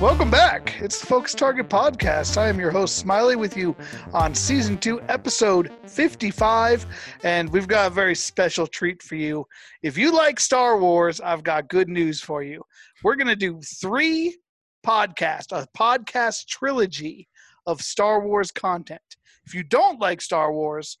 Welcome back. It's the Focus Target Podcast. I am your host, Smiley, with you on season two, episode 55. And we've got a very special treat for you. If you like Star Wars, I've got good news for you. We're going to do three podcasts, a podcast trilogy of Star Wars content. If you don't like Star Wars,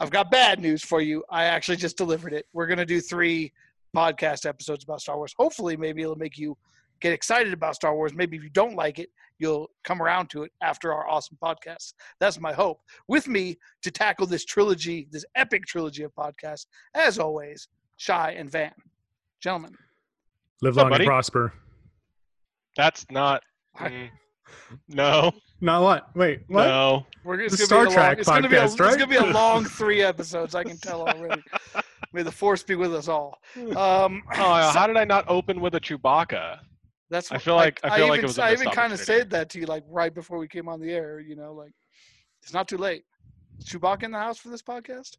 I've got bad news for you. I actually just delivered it. We're going to do three podcast episodes about Star Wars. Hopefully, maybe it'll make you get excited about Star Wars. Maybe if you don't like it, you'll come around to it after our awesome podcast. That's my hope. With me to tackle this trilogy, this epic trilogy of podcasts, as always, Shy and Van. Gentlemen. Live up, long and prosper. That's not. mm, no, Not what? Wait, what? no. We're The Star gonna be a long, Trek it's gonna be a, podcast, It's gonna be a long three episodes. I can tell already. May the force be with us all. Um, Oh, so- how did I not open with a Chewbacca? that's I what- feel like- I feel like even, it was a I even kind of said that to you like right before we came on the air. You know, like it's not too late. Is Chewbacca in the house for this podcast?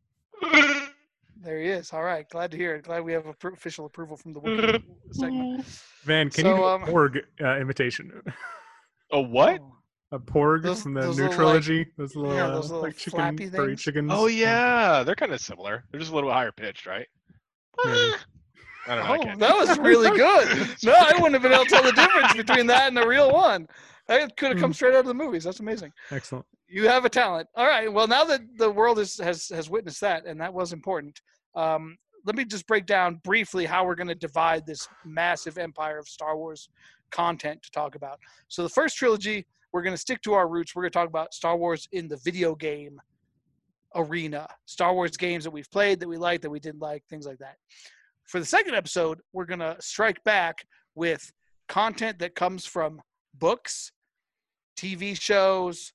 There he is. All right, glad to hear it. Glad we have appro- official approval from the Wookiee segment. Van, can So, you do um, a Porg uh, imitation? A what? Oh, A Porg Those- from the new little, like- trilogy? those little, yeah, uh, those little like chicken, flappy furry things. chickens. Oh yeah, they're kind of similar. They're just a little higher pitched, right? Maybe. I don't know. Oh, can't that was really good. No, I wouldn't have been able to tell the difference between that and the real one. That could have come Hmm. straight out of the movies. That's amazing. Excellent. You have a talent. All right. Well, now that the world is, has has witnessed that, and that was important. Um, let me just break down briefly how we're going to divide this massive empire of Star Wars content to talk about. So the first trilogy, we're going to stick to our roots. We're going to talk about Star Wars in the video game arena, Star Wars games that we've played, that we like, that we didn't like, things like that. For the second episode, we're going to strike back with content that comes from books, TV shows,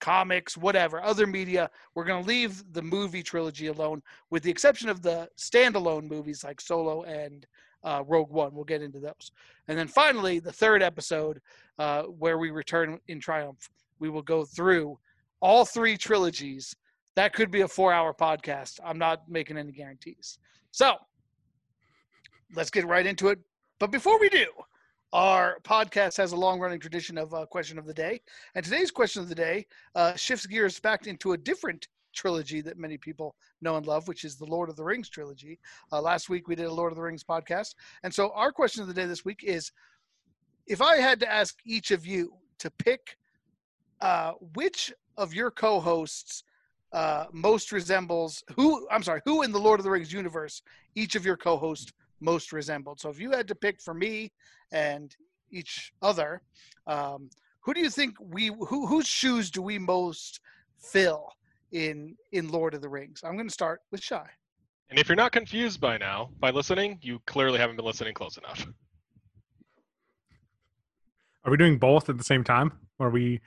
comics, whatever, other media. We're going to leave the movie trilogy alone, with the exception of the standalone movies like Solo and uh, Rogue One. We'll get into those. And then finally, the third episode, uh, where we return in triumph, we will go through all three trilogies. That could be a four hour podcast. I'm not making any guarantees. So let's get right into it. But before we do, our podcast has a long running tradition of uh, question of the day. And today's question of the day uh, shifts gears back into a different trilogy that many people know and love, which is the Lord of the Rings trilogy. Uh, last week we did a Lord of the Rings podcast. And so our question of the day this week is if I had to ask each of you to pick uh, which of your co hosts uh, most resembles who, I'm sorry, who in the Lord of the Rings universe each of your co hosts most resembled. So if you had to pick for me and each other, um, who do you think we who whose shoes do we most fill in in Lord of the Rings? I'm going to start with Shy. And if you're not confused by now, by listening, you clearly haven't been listening close enough. Are we doing both at the same time? Or are we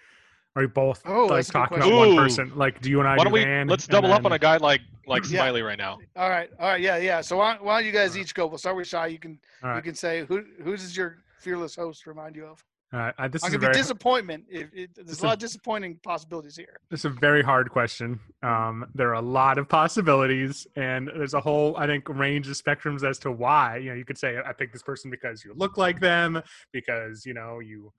are we both Oh, like that's a good talking about one person? Like do you and I Why do don't we? Van, Let's and double up on a guy like like Yeah. Smiley right now. All right, all right, yeah, yeah. So why, why don't you guys each go? We'll start with Shy. You can All you can say who who does your fearless host remind you of? All right. Uh, this I'm is a be very disappointment. If, if, there's It's a lot a- of disappointing possibilities here. This is a very hard question. Um, there are a lot of possibilities, and there's a whole, I think, range of spectrums as to why. You know, you could say I picked this person because you look like them, because you know you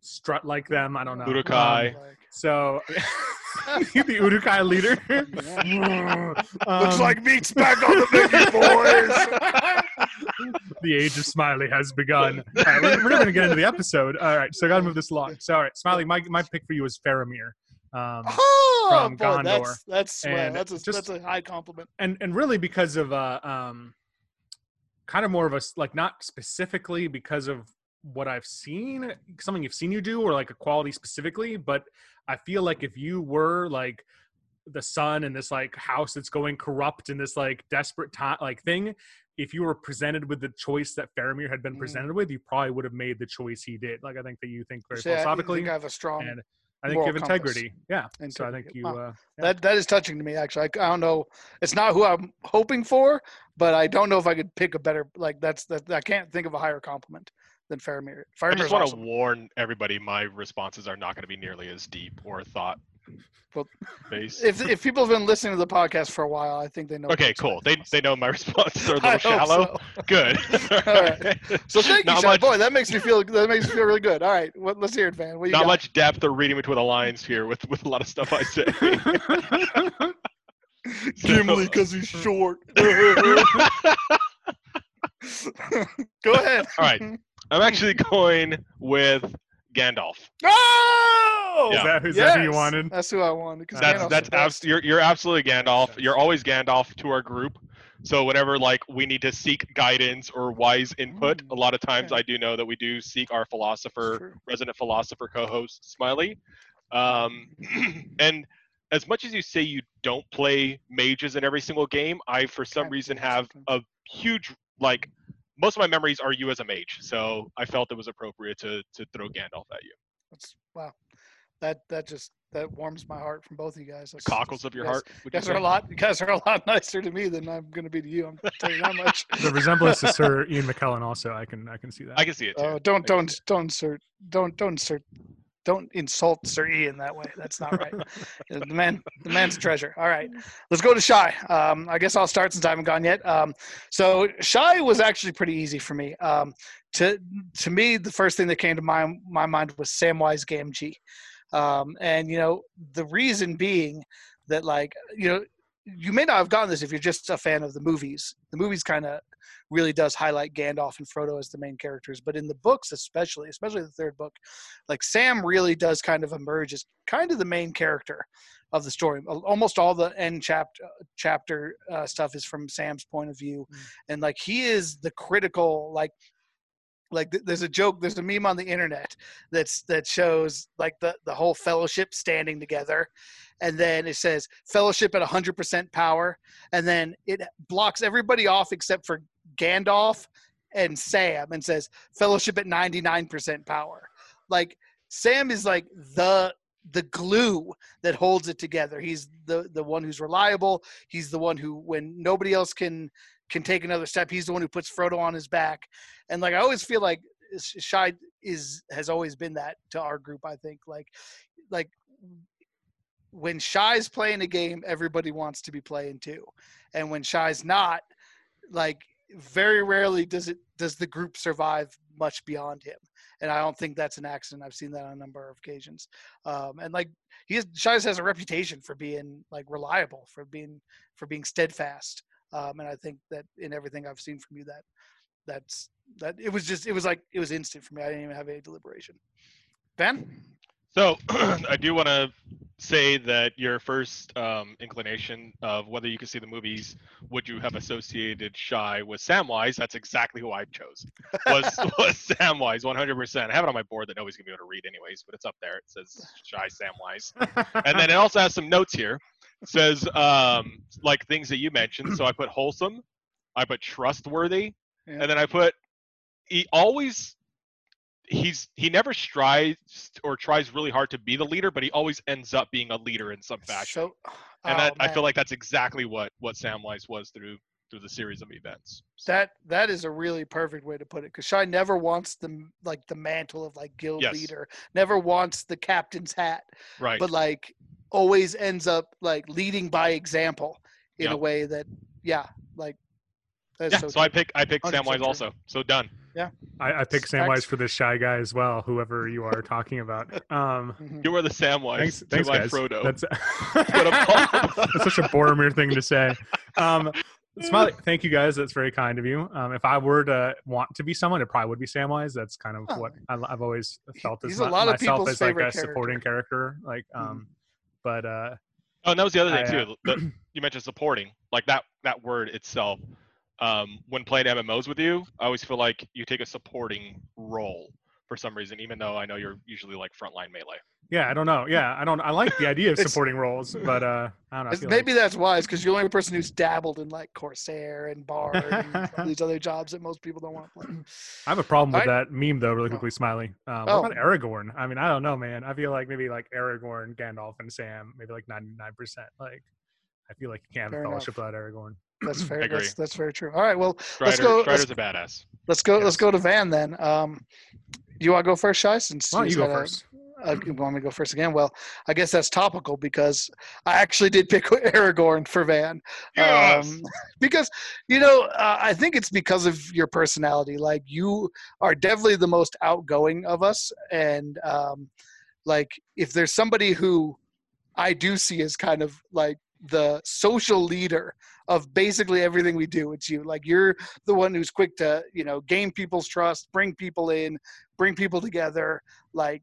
strut like them. I don't know. Uruk-hai. Um, so the Uruk-hai leader Looks Um, like meat's back on the menu, boys. the age of Smiley has begun. All right, we're, we're never gonna get into the episode. All right, so I gotta move this along. So, all right, Smiley, my my pick for you is Faramir. Um, Oh, From boy, Gondor. that's that's And that's a, just- that's a high compliment. and and really because of uh um kind of more of a like not specifically because of what I've seen, something you've seen you do, or like a quality specifically, but I feel like if you were like the son in this like house that's going corrupt in this like desperate time like thing, if you were presented with the choice that Faramir had been Mm. presented with, you probably would have made the choice he did. Like I think that you think very See, I- I think I have a strong. and I think you moral have compass. integrity. Yeah. So I think you. Wow. Uh, yeah. That that is touching to me. Actually, I, I don't know. It's not who I'm hoping for, but I don't know if I could pick a better. Like that's that. I can't think of a higher compliment than Faramir. I just want awesome. to warn everybody: my responses are not going to be nearly as deep or thought Face. If if people have been listening to the podcast for a while, I think they know. Okay, cool. They they know my responses are a little hope shallow. so. Good. All right. So thank you, Not Sean. much- Boy, that makes me feel that makes me feel really good. All right, what, let's hear it, Van. What you Not got? much depth or reading between the lines here with with a lot of stuff I say. Gimli, because he's short. Go ahead. All right. I'm actually going with Gandalf. Oh, Is that- is that who you wanted? That's who I wanted. 'cause That's Gandalf's that's abs- you're you're absolutely Gandalf. You're always Gandalf to our group. So whenever like we need to seek guidance or wise input, Mm, a lot of times okay. I do know that we do seek our philosopher, resident philosopher co-host Smiley. Um, and as much as you say you don't play mages in every single game, I for some reason have a huge like most of my memories are you as a mage. So I felt it was appropriate to to throw Gandalf at you. That's wow. That that just that warms my heart from both of you guys. That's, Cockles of your you guys- heart. You would you guys are a lot. You guys are a lot nicer to me than I'm going to be to you. I'm telling you that much. the resemblance to Sir Ian McKellen also I can I can see that. I can see it too. Oh, don't I can don't don't insert don't don't insert don't insult Sir Ian that way. That's not right. the man the man's a treasure. All right, let's go to Shy. Um, I guess I'll start since I haven't gone yet. Um, so Shy was actually pretty easy for me. Um, to to me, the first thing that came to my my mind was Samwise Gamgee, um, and you know the reason being that like you know you may not have gotten this if you're just a fan of the movies. The movies kind of really does highlight Gandalf and Frodo as the main characters, but in the books especially, especially the third book, like Sam really does kind of emerge as kind of the main character of the story. Almost all the end chapter chapter uh, stuff is from Sam's point of view, Mm. and like he is the critical like like th- there's a joke there's a meme on the internet that's that shows like the the whole fellowship standing together and then it says fellowship at 100% power and then it blocks everybody off except for Gandalf and Sam and says fellowship at 99% power. Like Sam is like the the glue that holds it together. He's the the one who's reliable. He's the one who when nobody else can can take another step he's the one who puts Frodo on his back and like I always feel like Shy is has always been that to our group. I think like like when Shy's playing a game, everybody wants to be playing too, and when Shy's not, like very rarely does it does the group survive much beyond him. And I don't think that's an accident. I've seen that on a number of occasions. Um, and like he has, has a reputation for being like reliable, for being for being steadfast. Um, and I think that in everything I've seen from you, that that's that it was just it was like it was instant for me. I didn't even have any deliberation. Ben, So I do want to say that your first um, inclination of whether you could see the movies, would you have associated Shy with Samwise? That's exactly who I chose. Was was Samwise, 100%. I have it on my board that nobody's gonna be able to read anyways, but it's up there. It says Shy Samwise, and then it also has some notes here. Says um, like things that you mentioned. So I put wholesome, I put trustworthy, Yeah. and then I put he always he's he never strives or tries really hard to be the leader, but he always ends up being a leader in some fashion. so and oh, that, I feel like that's exactly what what Samwise was through through the series of events. So, that that is a really perfect way to put it because Shy never wants the like the mantle of like guild Yes. leader, never wants the captain's hat, right. but like always ends up like leading by example in a way that yeah, like that's yeah, so, so, I pick I picked 100% Samwise also. So done. I, I picked Thanks. Samwise for this shy guy as well, whoever you are talking about. Um, Mhm. You are the Samwise thanks, to thanks my guys. Frodo. That's, what I'm called. that's such a Boromir thing to say. Um, Smiley, thank you guys. That's very kind of you. Um, if I were to want to be someone, it probably would be Samwise. That's kind of Oh. what I, I've always felt as He's a my- lot of myself people's as like a favorite supporting character. Like, um, but uh, Oh, and that was the other thing I, uh, too. that you mentioned supporting, like that that word itself. Um, when playing MMOs with you, I always feel like you take a supporting role for some reason, even though I know you're usually like frontline melee. yeah, I don't know. Yeah, I don't. I like the idea of supporting roles, but uh, I don't know. I It's- feel maybe that's wise because you're the only person who's dabbled in like Corsair and Bard and these other jobs that most people don't want to play. I have a problem with Alright. that meme though, really Oh. quickly, Smiley. Um, Oh. What about Aragorn? I mean, I don't know, man. I feel like maybe like Aragorn, Gandalf, and Sam, maybe like ninety nine percent. Like, I feel like you can't Fair have a fellowship enough. without Aragorn. That's fair. That's, that's very true. All right, well, Strider, Let's go- Strider's a badass. let's go. Let's go to Van then. Um, you want to go first, Shy? Since Why don't you go had a- first? uh, you want me to go first again? Well, I guess that's topical because I actually did pick Aragorn for Van. Yes! Um, because you know, uh, I think it's because of your personality. Like you are definitely the most outgoing of us, and um, like if there's somebody who I do see as kind of like the social leader of basically everything we do. It's you. Like you're the one who's quick to you know gain people's trust bring people in bring people together. Like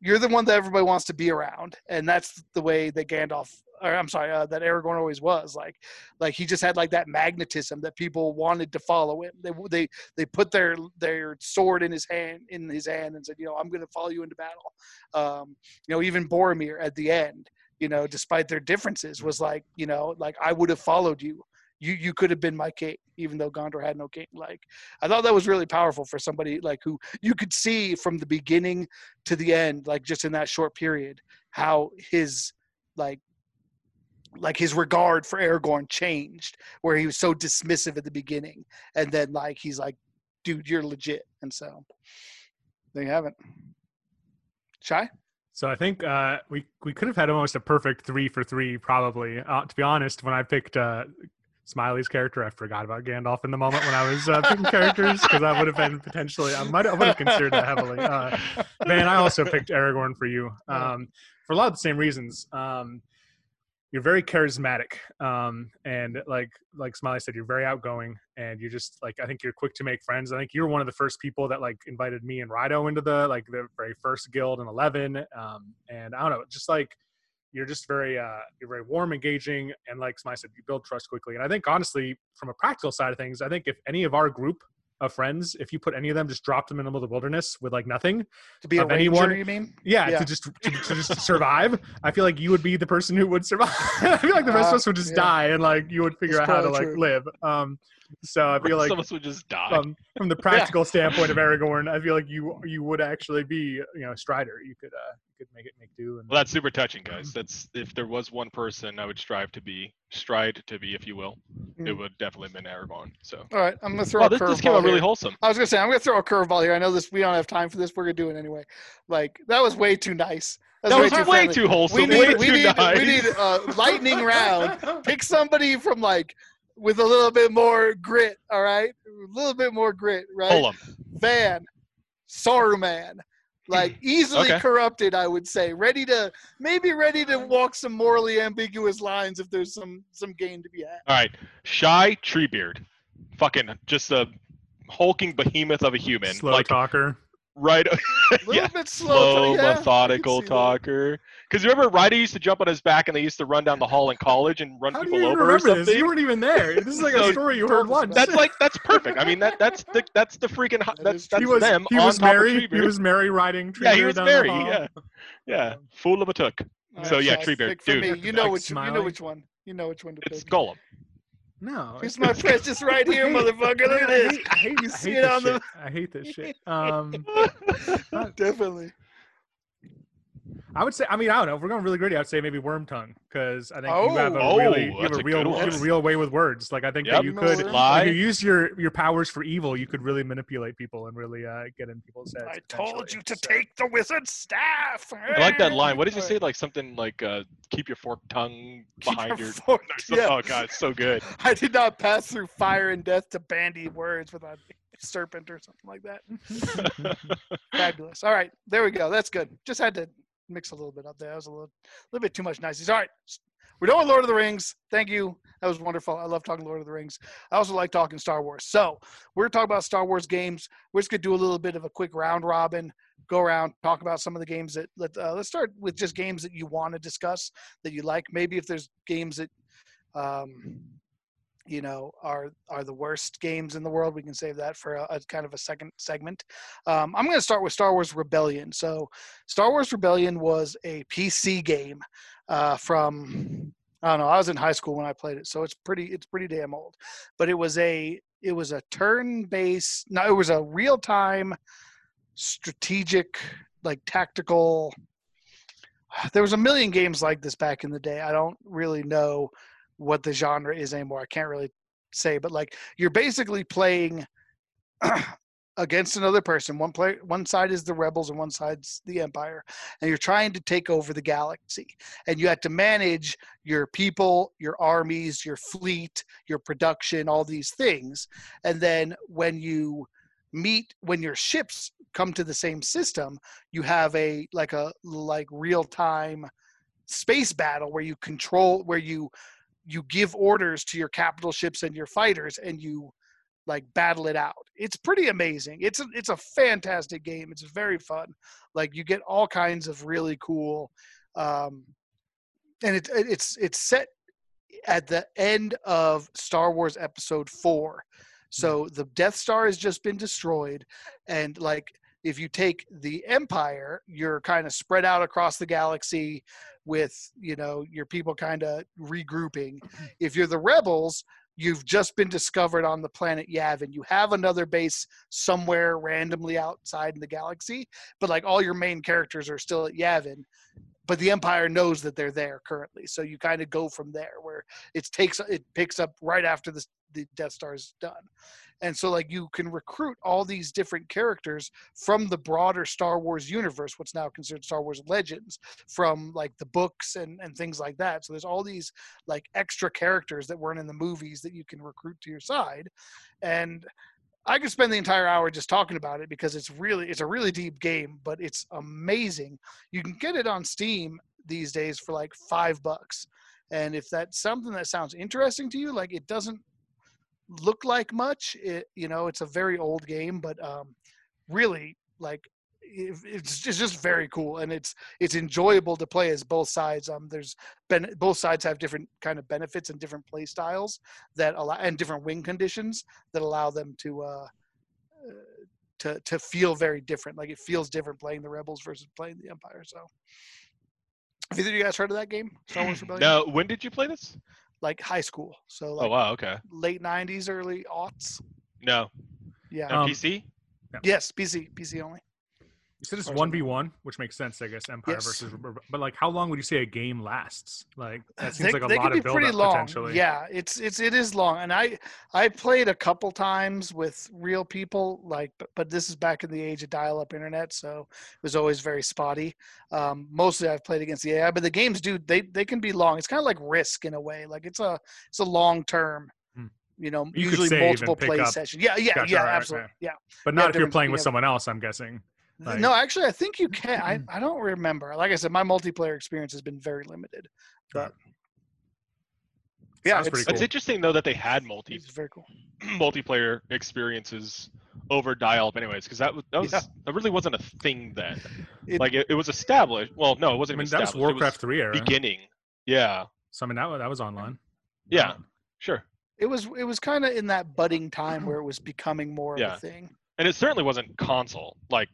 you're the one that everybody wants to be around and that's the way that gandalf or i'm sorry uh, that aragorn always was. Like like he just had like that magnetism that people wanted to follow him. They they they put their their sword in his hand in his hand and said you know i'm going to follow you into battle. Um you know even boromir at the end you know, despite their differences, was mm-hmm. like, you know, like I would have followed you. You you could have been my king, even though Gondor had no king. Like I thought that was really powerful for somebody like who you could see from the beginning to the end, like just in that short period, how his like like his regard for Aragorn changed, where he was so dismissive at the beginning, and then like he's like, dude, you're legit, and so there you have it. Shy. So I think uh, we we could have had almost a perfect three for three, probably. Uh, to be honest, when I picked uh, Smiley's character, I forgot about Gandalf in the moment when I was uh, picking characters because I would have been potentially I might I would have considered that heavily. Uh, man, I also picked Aragorn for you um, for a lot of the same reasons. Um, you're very charismatic um, and like like smiley said you're very outgoing and you're just like i think you're quick to make friends. I think you're one of the first people that like invited me and rido into the like the very first guild in 11 um, and i don't know just like you're just very uh, you're very warm engaging and like smiley said you build trust quickly. And i think honestly from a practical side of things i think if any of our group of friends if you put any of them just drop them in the middle of the wilderness with like nothing To be a ranger, anyone- you mean? yeah, Yeah. to just to, to just survive. I feel like you would be the person who would survive. I feel like the rest Uh, of us would just yeah. die, and like you would figure That's out how to probably like live. Um, so I feel like some of us would just die. from from the practical standpoint of Aragorn, I feel like you you would actually be you know a Strider. You could uh you could make it make do. And well, that's super touching, guys. That's if there was one person I would strive to be, stride to be, if you will, it Mm. would definitely have been Aragorn. So, All right, I'm gonna throw wow, a this, this came curveball out really wholesome. I was gonna say I'm gonna throw a curveball here. I know this. We don't have time for this. We're gonna do it anyway. Like that was way too nice. That was way too wholesome. We way need, we too need, nice. we need a lightning round. Pick somebody from like with a little bit more grit. All right, a little bit more grit. Right. Hold 'em. Van, Saruman, like easily Okay. corrupted, I would say, ready to maybe ready to walk some morally ambiguous lines if there's some some gain to be had. All right, shy Treebeard, fucking just a hulking behemoth of a human, slow like talker. Right. A little yeah, bit slow, slow, yeah, methodical talker. Because remember, Ryder used to jump on his back and they used to run down the hall in college and run How do people you even over or remember this? You weren't even there. This is like So- a story you heard once. That's like that's perfect. I mean that that's the that's the freaking That that's is that's he was them he was top Merry. He was Merry riding. Yeah, he was Merry, yeah. yeah, fool of a took. So, yeah, Josh, Treebeard, pick for dude. me. You know which you know which one. You know which one to It's pick. Gollum. No, it's- my precious right here, motherfucker. Look at I this. hate, I hate, You I see hate it this on the- I hate this shit. Um, Definitely. I would say. I mean, I don't know. If we're going really gritty, I'd say maybe Wormtongue because I think you have a Oh. really, Oh, you have a a real, good you have a real way with words. Like I think Yep. that you could, Lie. if you use your your powers for evil, you could really manipulate people and really uh, get in people's heads. I told you to So- take the wizard's staff. I like that line. What did you say? Like something like uh, "keep your forked tongue Keep behind your your." fork- Oh god, it's so good. I did not pass through fire and death to bandy words with a serpent or something like that. Fabulous. All right, there we go. That's good. Just had to mix a little bit up there. That was a little, a little bit too much niceties. All right, we're done Lord of the Rings. Thank you. That was wonderful. I love talking Lord of the Rings. I also like talking Star Wars. So we're gonna talk about Star Wars games. We're just gonna do a little bit of a quick round robin. Go around, talk about some of the games that. Let, uh, let's start with just games that you want to discuss that you like. Maybe if there's games that. Um, you know are are the worst games in the world we can save that for a, a kind of a second segment. Um, i'm going to start with star wars rebellion. So star wars rebellion was a pc game uh, from i don't know i was in high school when i played it so it's pretty it's pretty damn old. But it was a it was a turn based no it was a real time strategic like tactical there was a million games like this back in the day. I don't really know what the genre is anymore. I can't really say, but like you're basically playing against another person. One play, one side is the rebels, and one side's the empire, and you're trying to take over the galaxy. And you have to manage your people, your armies, your fleet, your production, all these things. And then when you meet, when your ships come to the same system, you have a like a like real time space battle where you control where you you give orders to your capital ships and your fighters and you like battle it out. It's pretty amazing. It's a it's a fantastic game. It's very fun. Like you get all kinds of really cool, um, and it's it's it's set at the end of Star Wars Episode Four. So the Death Star has just been destroyed, and like if you take the Empire, you're kind of spread out across the galaxy with you know your people kind of regrouping. Mm-hmm. If you're the rebels, you've just been discovered on the planet Yavin. You have another base somewhere randomly outside in the galaxy, but like all your main characters are still at Yavin. But the Empire knows that they're there currently, so you kind of go from there, where it takes it picks up right after the the Death Star is done, and so like you can recruit all these different characters from the broader Star Wars universe, what's now considered Star Wars Legends, from like the books and and things like that. So there's all these like extra characters that weren't in the movies that you can recruit to your side, and I could spend the entire hour just talking about it because it's really it's a really deep game, but it's amazing. You can get it on Steam these days for like five bucks. And if that's something that sounds interesting to you, like it doesn't look like much, it you know, it's a very old game, but um really like it's just, just very cool and it's it's enjoyable to play as both sides um there's been both sides have different kind of benefits and different play styles that allow and different win conditions that allow them to uh uh, to to feel very different like it feels different playing the rebels versus playing the empire so. Have either of you guys heard of that game star wars rebellion? Now, when did you play this? like high school so like oh wow, okay. late 90s early aughts? No, yeah. No Um, PC. yes pc pc only You said it's one v one, which makes sense, I guess. Empire Yes. versus, but like, how long would you say a game lasts? Like that they, seems like a they lot of build pretty up long. potentially. Yeah, it's it's it is long, and I I played a couple times with real people, like, but, but this is back in the age of dial-up internet, so it was always very spotty. Um, mostly I've played against the AI, but the games do they they can be long. It's kind of like Risk in a way, like it's a it's a long term. Hmm. You know, You usually multiple play up- sessions. Yeah, yeah, Gotcha, yeah, right, absolutely. right. Yeah. but Yeah, not if you're playing with someone else. I'm guessing. Like- no, actually, I think you can. I, mm. I don't remember. Like I said, my multiplayer experience has been very limited. But yeah, it's, pretty It's interesting though that they had multi it's very cool. multiplayer experiences over dial-up, anyways, because that was that was Yeah. that really wasn't a thing then. It- like it, it was established. Well, no, it wasn't. I mean, even that was established. It Warcraft three era. beginning. Yeah, So I mean, that that was online. yeah, sure. it was it was kind of in that budding time where it was becoming more of a thing. And it certainly wasn't console. Like,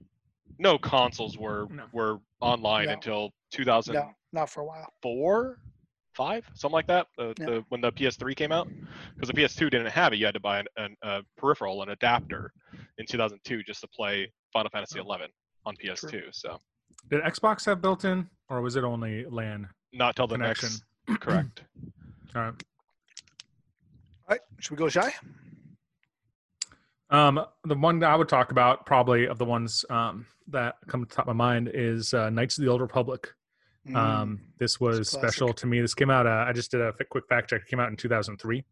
no consoles were No. were online No. until 2004, No, not for a while. four, five, something like that. The, Yeah. the when the PS3 came out, because the PS2 didn't have it. You had to buy an, an, a peripheral, an adapter, in 2002 just to play Final Fantasy 11 on PS2. So Did Xbox have built in, or was it only LAN not till the connection? next. Correct. All right. All right, should we go shy? Um, the one that I would talk about, probably of the ones um, that come to the top of my mind, is uh, Knights of the Old Republic. Mm, Um, this was special to me. This came out. Uh, I just did a quick fact check. It came out in 2003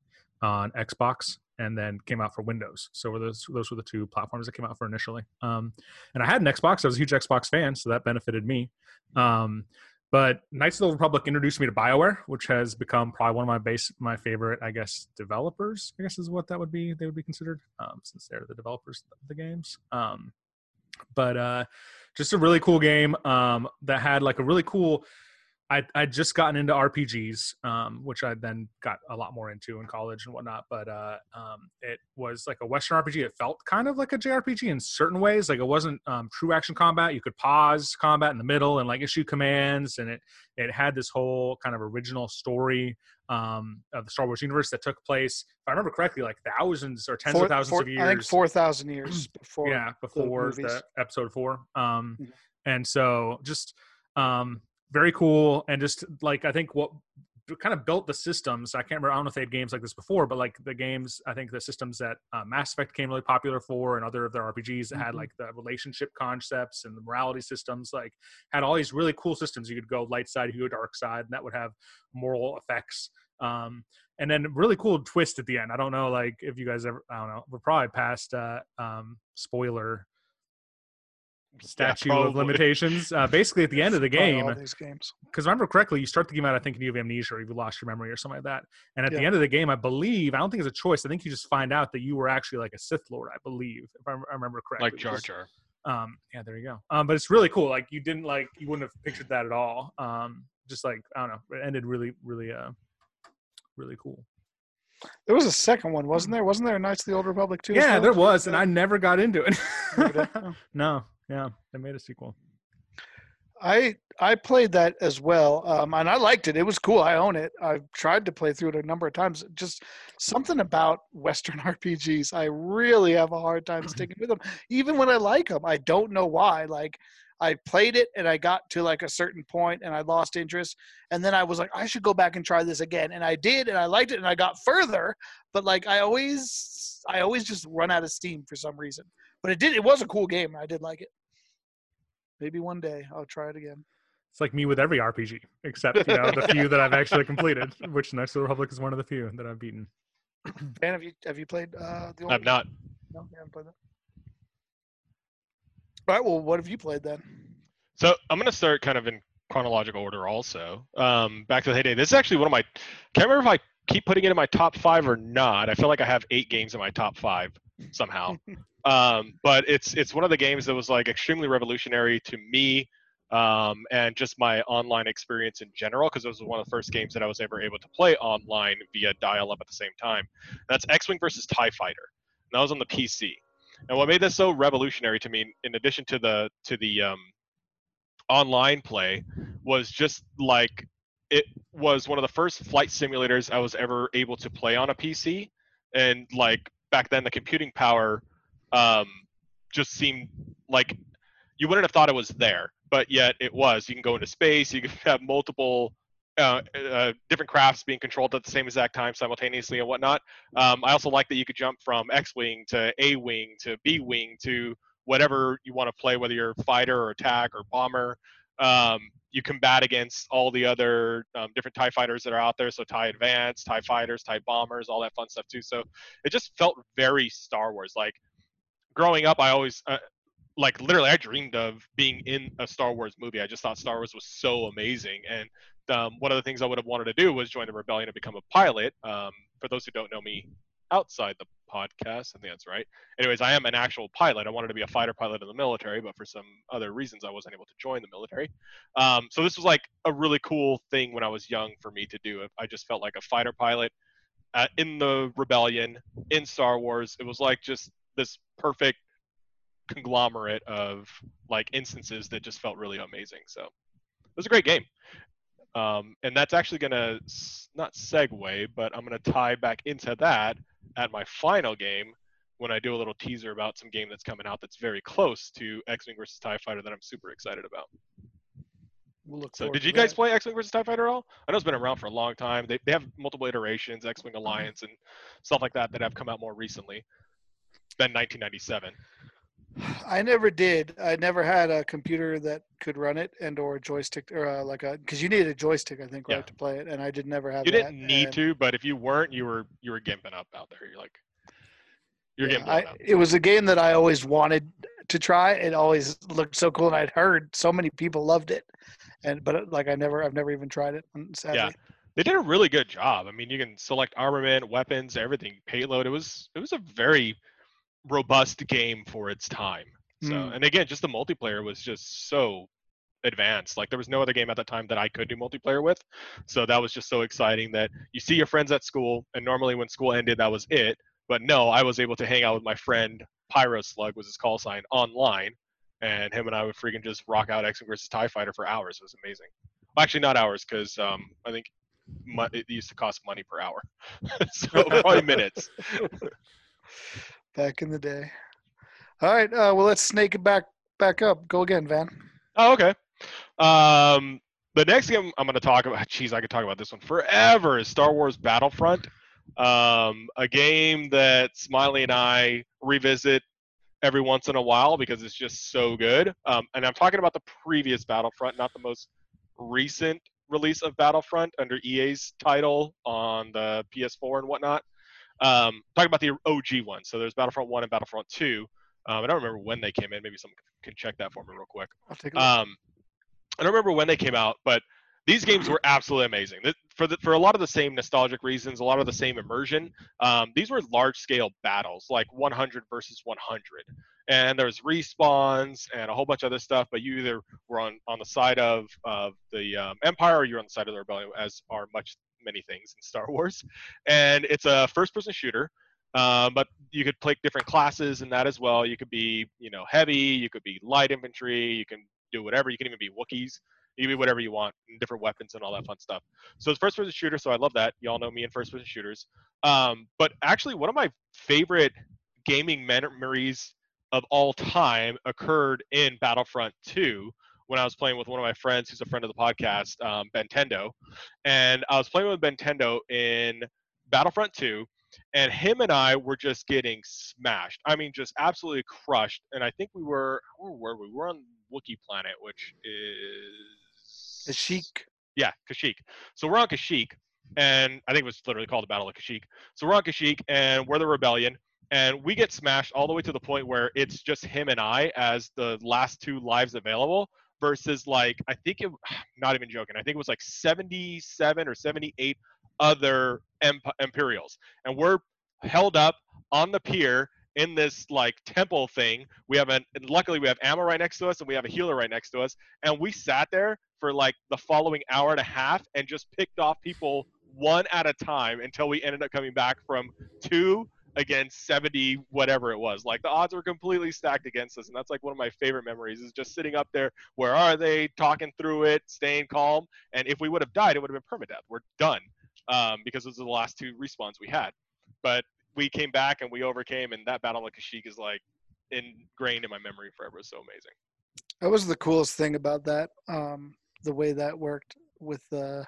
on Xbox, and then came out for Windows. So were those those were the two platforms that came out for initially. Um, and I had an Xbox. I was a huge Xbox fan, so that benefited me. Um, but Knights of the Republic introduced me to BioWare, which has become probably one of my base my favorite, I guess, developers. I guess is what that would be. They would be considered um, since they're the developers of the games. Um, but uh, just a really cool game um, that had like a really cool I I just gotten into RPGs, um, which I then got a lot more into in college and whatnot. But uh, um, it was like a Western RPG. It felt kind of like a JRPG in certain ways. Like it wasn't um, true action combat. You could pause combat in the middle and like issue commands, and it it had this whole kind of original story um, of the Star Wars universe that took place, if I remember correctly, like thousands or tens Four- of thousands four- of years I think four thousand years before. yeah before the, movies. episode four um Mhm. and so just um very cool and just like i think what kind of built the systems. I can't remember. I don't know if they had games like this before, but like the games, I think the systems that uh, Mass Effect came really popular for, and other of their RPGs that had Mhm. like the relationship concepts and the morality systems, like had all these really cool systems. You could go light side, you could go dark side, and that would have moral effects. Um, and then really cool twist at the end. I don't know, like if you guys ever, I don't know, we're probably past uh, um, spoiler statute of limitations. Uh, basically, at the end of the game, all these because remember correctly, you start the game out, I think, and you have amnesia or you've lost your memory or something like that. And at the end of the game, I believe, I don't think it's a choice. I think you just find out that you were actually like a Sith Lord, I believe, if I, I remember correctly. like Jar Jar. Um, yeah, there you go. Um, but it's really cool. Like you didn't like, you wouldn't have pictured that at all. Um, just like, I don't know, it ended really, really, uh, really cool. There was a second one, wasn't there? Wasn't there a Knights of the Old Republic too? Yeah, well? there was, and I never got into it. Never did? No, yeah, they made a sequel. I I played that as well, um, and I liked it. It was cool. I own it. I've tried to play through it a number of times. Just something about Western RPGs, I really have a hard time sticking with them, even when I like them. I don't know why. Like I played it and I got to like a certain point and I lost interest, and then I was like, I should go back and try this again, and I did, and I liked it, and I got further. But like I always, I always just run out of steam for some reason. But it did. It was a cool game. I did like it. Maybe one day I'll try it again. It's like me with every RPG, except you know the few that I've actually completed, which Knights of the Republic is one of the few that I've beaten. Dan, have you have you played uh, the old? I've not. No, you haven't played that. All right. Well, what have you played then? So I'm gonna start kind of in chronological order also. Um, back to the heyday. This is actually one of my. Can't remember if I keep putting it in my top five or not. I feel like I have eight games in my top five somehow. um, but it's it's one of the games that was like extremely revolutionary to me. Um, and just my online experience in general, because it was one of the first games that I was ever able to play online via dial-up at the same time. That's X-wing versus Tie Fighter. And that was on the PC. And what made this so revolutionary to me, in addition to the to the um, online play, was just like it was one of the first flight simulators I was ever able to play on a PC. And like back then, the computing power um, just seemed like you wouldn't have thought it was there, but yet it was. You can go into space. You can have multiple uh, uh, different crafts being controlled at the same exact time simultaneously and whatnot. Um, I also like that you could jump from X-wing to A-wing to B-wing to whatever you want to play, whether you're fighter or attack or bomber. Um, you combat against all the other um, different TIE fighters that are out there. So TIE Advance, TIE Fighters, TIE Bombers, all that fun stuff too. So it just felt very Star Wars. Like growing up, I always, uh, like literally, I dreamed of being in a Star Wars movie. I just thought Star Wars was so amazing. And um, one of the things I would have wanted to do was join the rebellion and become a pilot. Um, for those who don't know me outside the podcast, I think that's right. Anyways, I am an actual pilot. I wanted to be a fighter pilot in the military, but for some other reasons, I wasn't able to join the military. Um, so this was like a really cool thing when I was young for me to do. I just felt like a fighter pilot uh, in the rebellion in Star Wars. It was like just this perfect conglomerate of like instances that just felt really amazing. So it was a great game. Um, and that's actually going to not segue, but I'm going to tie back into that at my final game when I do a little teaser about some game that's coming out that's very close to X-Wing versus TIE Fighter that I'm super excited about. We'll look So did you guys that. play X-Wing versus TIE Fighter at all? I know it's been around for a long time. They, they have multiple iterations, X-Wing Alliance and stuff like that that have come out more recently. Been 1997. I never did. I never had a computer that could run it and or a joystick or uh, like a because you needed a joystick I think right Yeah. to play it and I did never have You that. didn't need and- to, but if you weren't, you were you were gimping up out there. You're like you're Yeah, getting I, up. it was a game that I always wanted to try. It always looked so cool, and I'd heard so many people loved it, and but like I never, I've never even tried it. um, Sadly. They did a really good job. I mean, you can select armament, weapons, everything, payload. It was it was a very robust game for its time. So, Mm. and again, just the multiplayer was just so advanced. Like there was no other game at that time that I could do multiplayer with. So that was just so exciting that you see your friends at school, and normally when school ended, that was it. But no, I was able to hang out with my friend Pyro Slug was his call sign online, and him and I would freaking just rock out X-Wing versus Tie Fighter for hours. It was amazing. Well, actually, not hours because um, I think it used to cost money per hour, so probably minutes. Back in the day. All right. Uh, well, let's snake it back back up. Go again, Van. Oh, okay. Um, the next game I'm going to talk about, geez, I could talk about this one forever, is Star Wars Battlefront. Um, a game that Smiley and I revisit every once in a while because it's just so good. Um, and I'm talking about the previous Battlefront, not the most recent release of Battlefront under EA's title on the PS4 and whatnot. Um, talking about the OG one. So there's Battlefront 1 and Battlefront 2. Um, I don't remember when they came in. Maybe someone can check that for me real quick. I'll take a look. Um, I don't remember when they came out, but these games were absolutely amazing. For the, for a lot of the same nostalgic reasons, a lot of the same immersion. Um, these were large scale battles, like 100 versus 100, and there was respawns and a whole bunch of other stuff. But you either were on on the side of of the um, Empire or you're on the side of the Rebellion, as are much many things in Star Wars. And it's a first person shooter. Um, but you could pick different classes in that as well. You could be, you know, heavy. You could be light infantry. You can do whatever. You can even be Wookiees. You can be whatever you want, different weapons and all that fun stuff. So it's first person shooter. So I love that. Y'all know me in first person shooters. Um, but actually, one of my favorite gaming memories of all time occurred in Battlefront 2 when I was playing with one of my friends who's a friend of the podcast, um, Bentendo. And I was playing with Bentendo in Battlefront 2 and him and I were just getting smashed. I mean, just absolutely crushed. And I think we were where were we? We were on Wookiee Planet, which is chic. Yeah, Kashyyyk. So we're on Kashyyyk, and I think it was literally called the Battle of Kashyyyk. So we're on Kashyyyk, and we're the rebellion, and we get smashed all the way to the point where it's just him and I as the last two lives available. Versus like I think it, not even joking. I think it was like 77 or 78 other Imperials, and we're held up on the pier in this like temple thing. We have an luckily we have ammo right next to us, and we have a healer right next to us, and we sat there for like the following hour and a half and just picked off people one at a time until we ended up coming back from two against 70 whatever it was. Like the odds were completely stacked against us and that's like one of my favorite memories is just sitting up there where are they talking through it staying calm and if we would have died it would have been permadeath. We're done um, because those are the last two respawns we had. But we came back and we overcame and that battle of kashyyyk is like ingrained in my memory forever. So amazing. That was the coolest thing about that. Um, the way that worked with the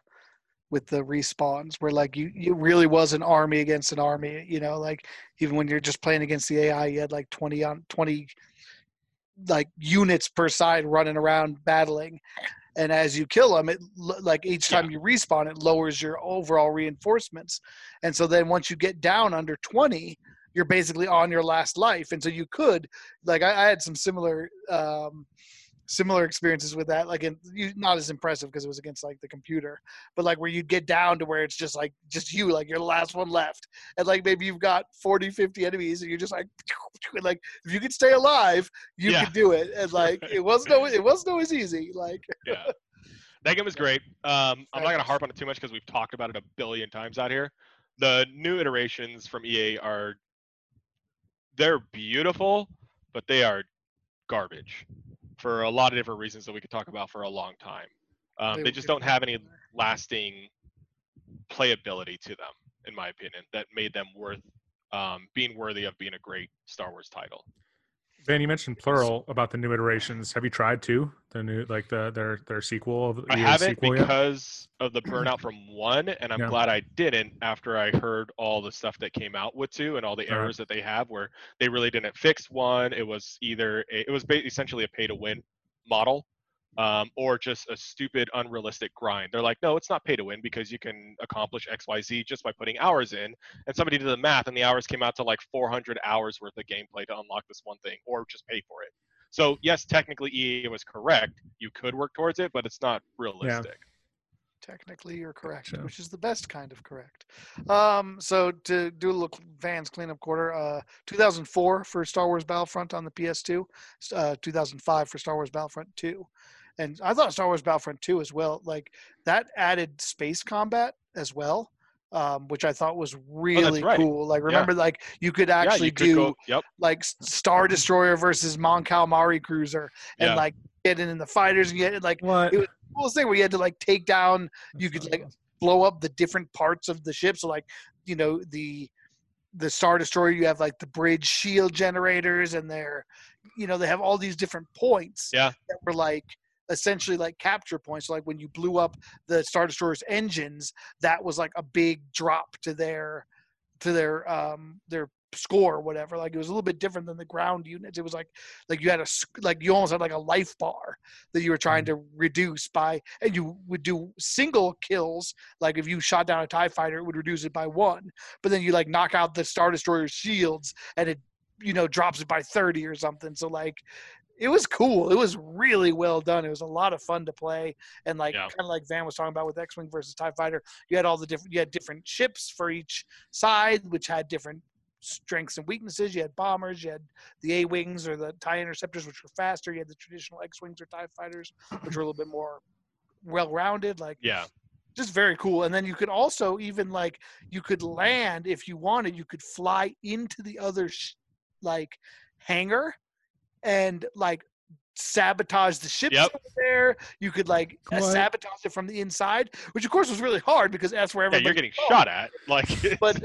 with the respawns, where like you you really was an army against an army. You know, like even when you're just playing against the AI, you had like twenty on twenty like units per side running around battling. And as you kill them, it like each time you respawn, it lowers your overall reinforcements. And so then once you get down under twenty, you're basically on your last life. And so you could like I, I had some similar um, similar experiences with that like in, you, not as impressive because it was against like the computer but like where you'd get down to where it's just like just you like you're the last one left and like maybe you've got 40 50 enemies and you're just like and, like if you could stay alive you Yeah. could do it and like it wasn't always it wasn't always easy like yeah. That game was great. Um, i'm not going to harp on it too much because we've talked about it a billion times out here. The new iterations from ea are they're beautiful but they are garbage for a lot of different reasons that we could talk about for a long time. Um, They just don't have any lasting playability to them in my opinion that made them worth um, being worthy of being a great star wars title Van, you mentioned plural about the new iterations. Have you tried to the new like the their their sequel of I haven't sequel yet? because of the burnout from one, and I'm Yeah. glad I didn't after I heard all the stuff that came out with two and all the Right. errors that they have, where they really didn't fix one. It was either a, it was essentially a pay to win model, um, or just a stupid, unrealistic grind. They're like, no, it's not pay to win because you can accomplish X, Y, Z just by putting hours in. And somebody did the math, and the hours came out to like 400 hours worth of gameplay to unlock this one thing, or just pay for it. So yes, technically EA was correct. You could work towards it, but it's not realistic. Yeah technically you're correct Gotcha. which is the best kind of correct um so to do a little vans cleanup quarter uh 2004 for star wars battlefront on the ps2 uh 2005 for star wars battlefront 2 and i thought star wars battlefront 2 as well like that added space combat as well um, which I thought was really right. cool. Like, remember, like you could yeah, actually you could do go. Yep. like Star Destroyer versus Mon Calamari cruiser, and Yeah. like getting in the fighters and get like What? it was- coolest thing where you had to like take down you could like blow up the different parts of the ship so like you know the the star destroyer you have like the bridge shield generators and they're you know they have all these different points Yeah. that were like essentially like capture points. So like when you blew up the Star Destroyer's engines, that was like a big drop to their to their um their score or whatever like it was a little bit different than the ground units it was like like you had a like you almost had like a life bar that you were trying to reduce by and you would do single kills like if you shot down a tie fighter it would reduce it by one but then you like knock out the star destroyer shields and it you know drops it by 30 or something so like it was cool it was really well done it was a lot of fun to play and like Yeah. kind of like van was talking about with x-wing versus tie fighter you had all the different you had different ships for each side which had different strengths and weaknesses you had bombers you had the a wings or the tie interceptors which were faster you had the traditional x-wings or tie fighters which were a little bit more well rounded like Yeah. just very cool. And then you could also even like you could land if you wanted. You could fly into the other sh- like hangar and like sabotage the ships Yep. over there. You could like uh, What? sabotage it from the inside, which of course was really hard because that's where Yeah, everybody. you're getting shot at. Like, But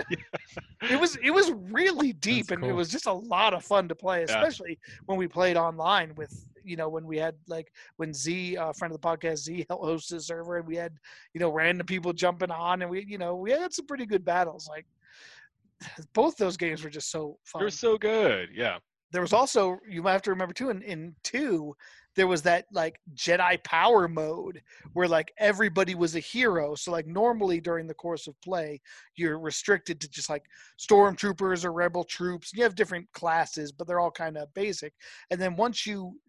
it was it was really deep That's and it was just a lot of fun to play, especially when we played online with you know when we had like when Z, uh, friend of the podcast, Z hosted the server and we had you know random people jumping on and we you know we had some pretty good battles. Like both those games were just so fun. They're so good. Yeah. There was also you might have to remember too in, in two there was that like jedi power mode where like everybody was a hero. So like normally during the course of play you're restricted to just like stormtroopers or rebel troops. You have different classes but they're all kind of basic. And then once you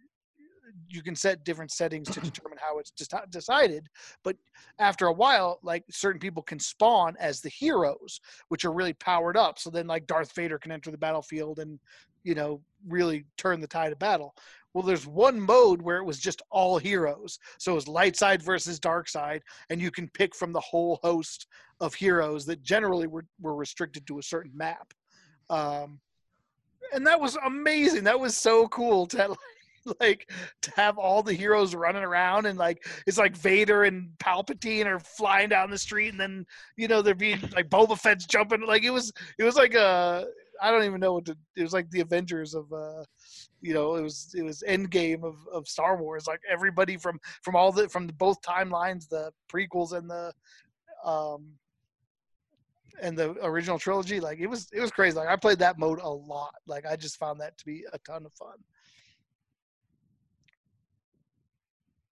you can set different settings to determine how it's deci- decided but after a while like certain people can spawn as the heroes which are really powered up. So then like darth vader can enter the battlefield and you know really turn the tide of battle. Well there's one mode where it was just all heroes. So it was light side versus dark side and you can pick from the whole host of heroes that generally were, were restricted to a certain map. Um, and that was amazing. That was so cool to like to have all the heroes running around and like it's like Vader and Palpatine are flying down the street and then you know they're being like Boba Fett's jumping. Like it was it was like a I don't even know what to it was like the Avengers of uh you know it was it was Endgame of of Star Wars like everybody from from all the from the both timelines the prequels and the um and the original trilogy like it was it was crazy like I played that mode a lot like I just found that to be a ton of fun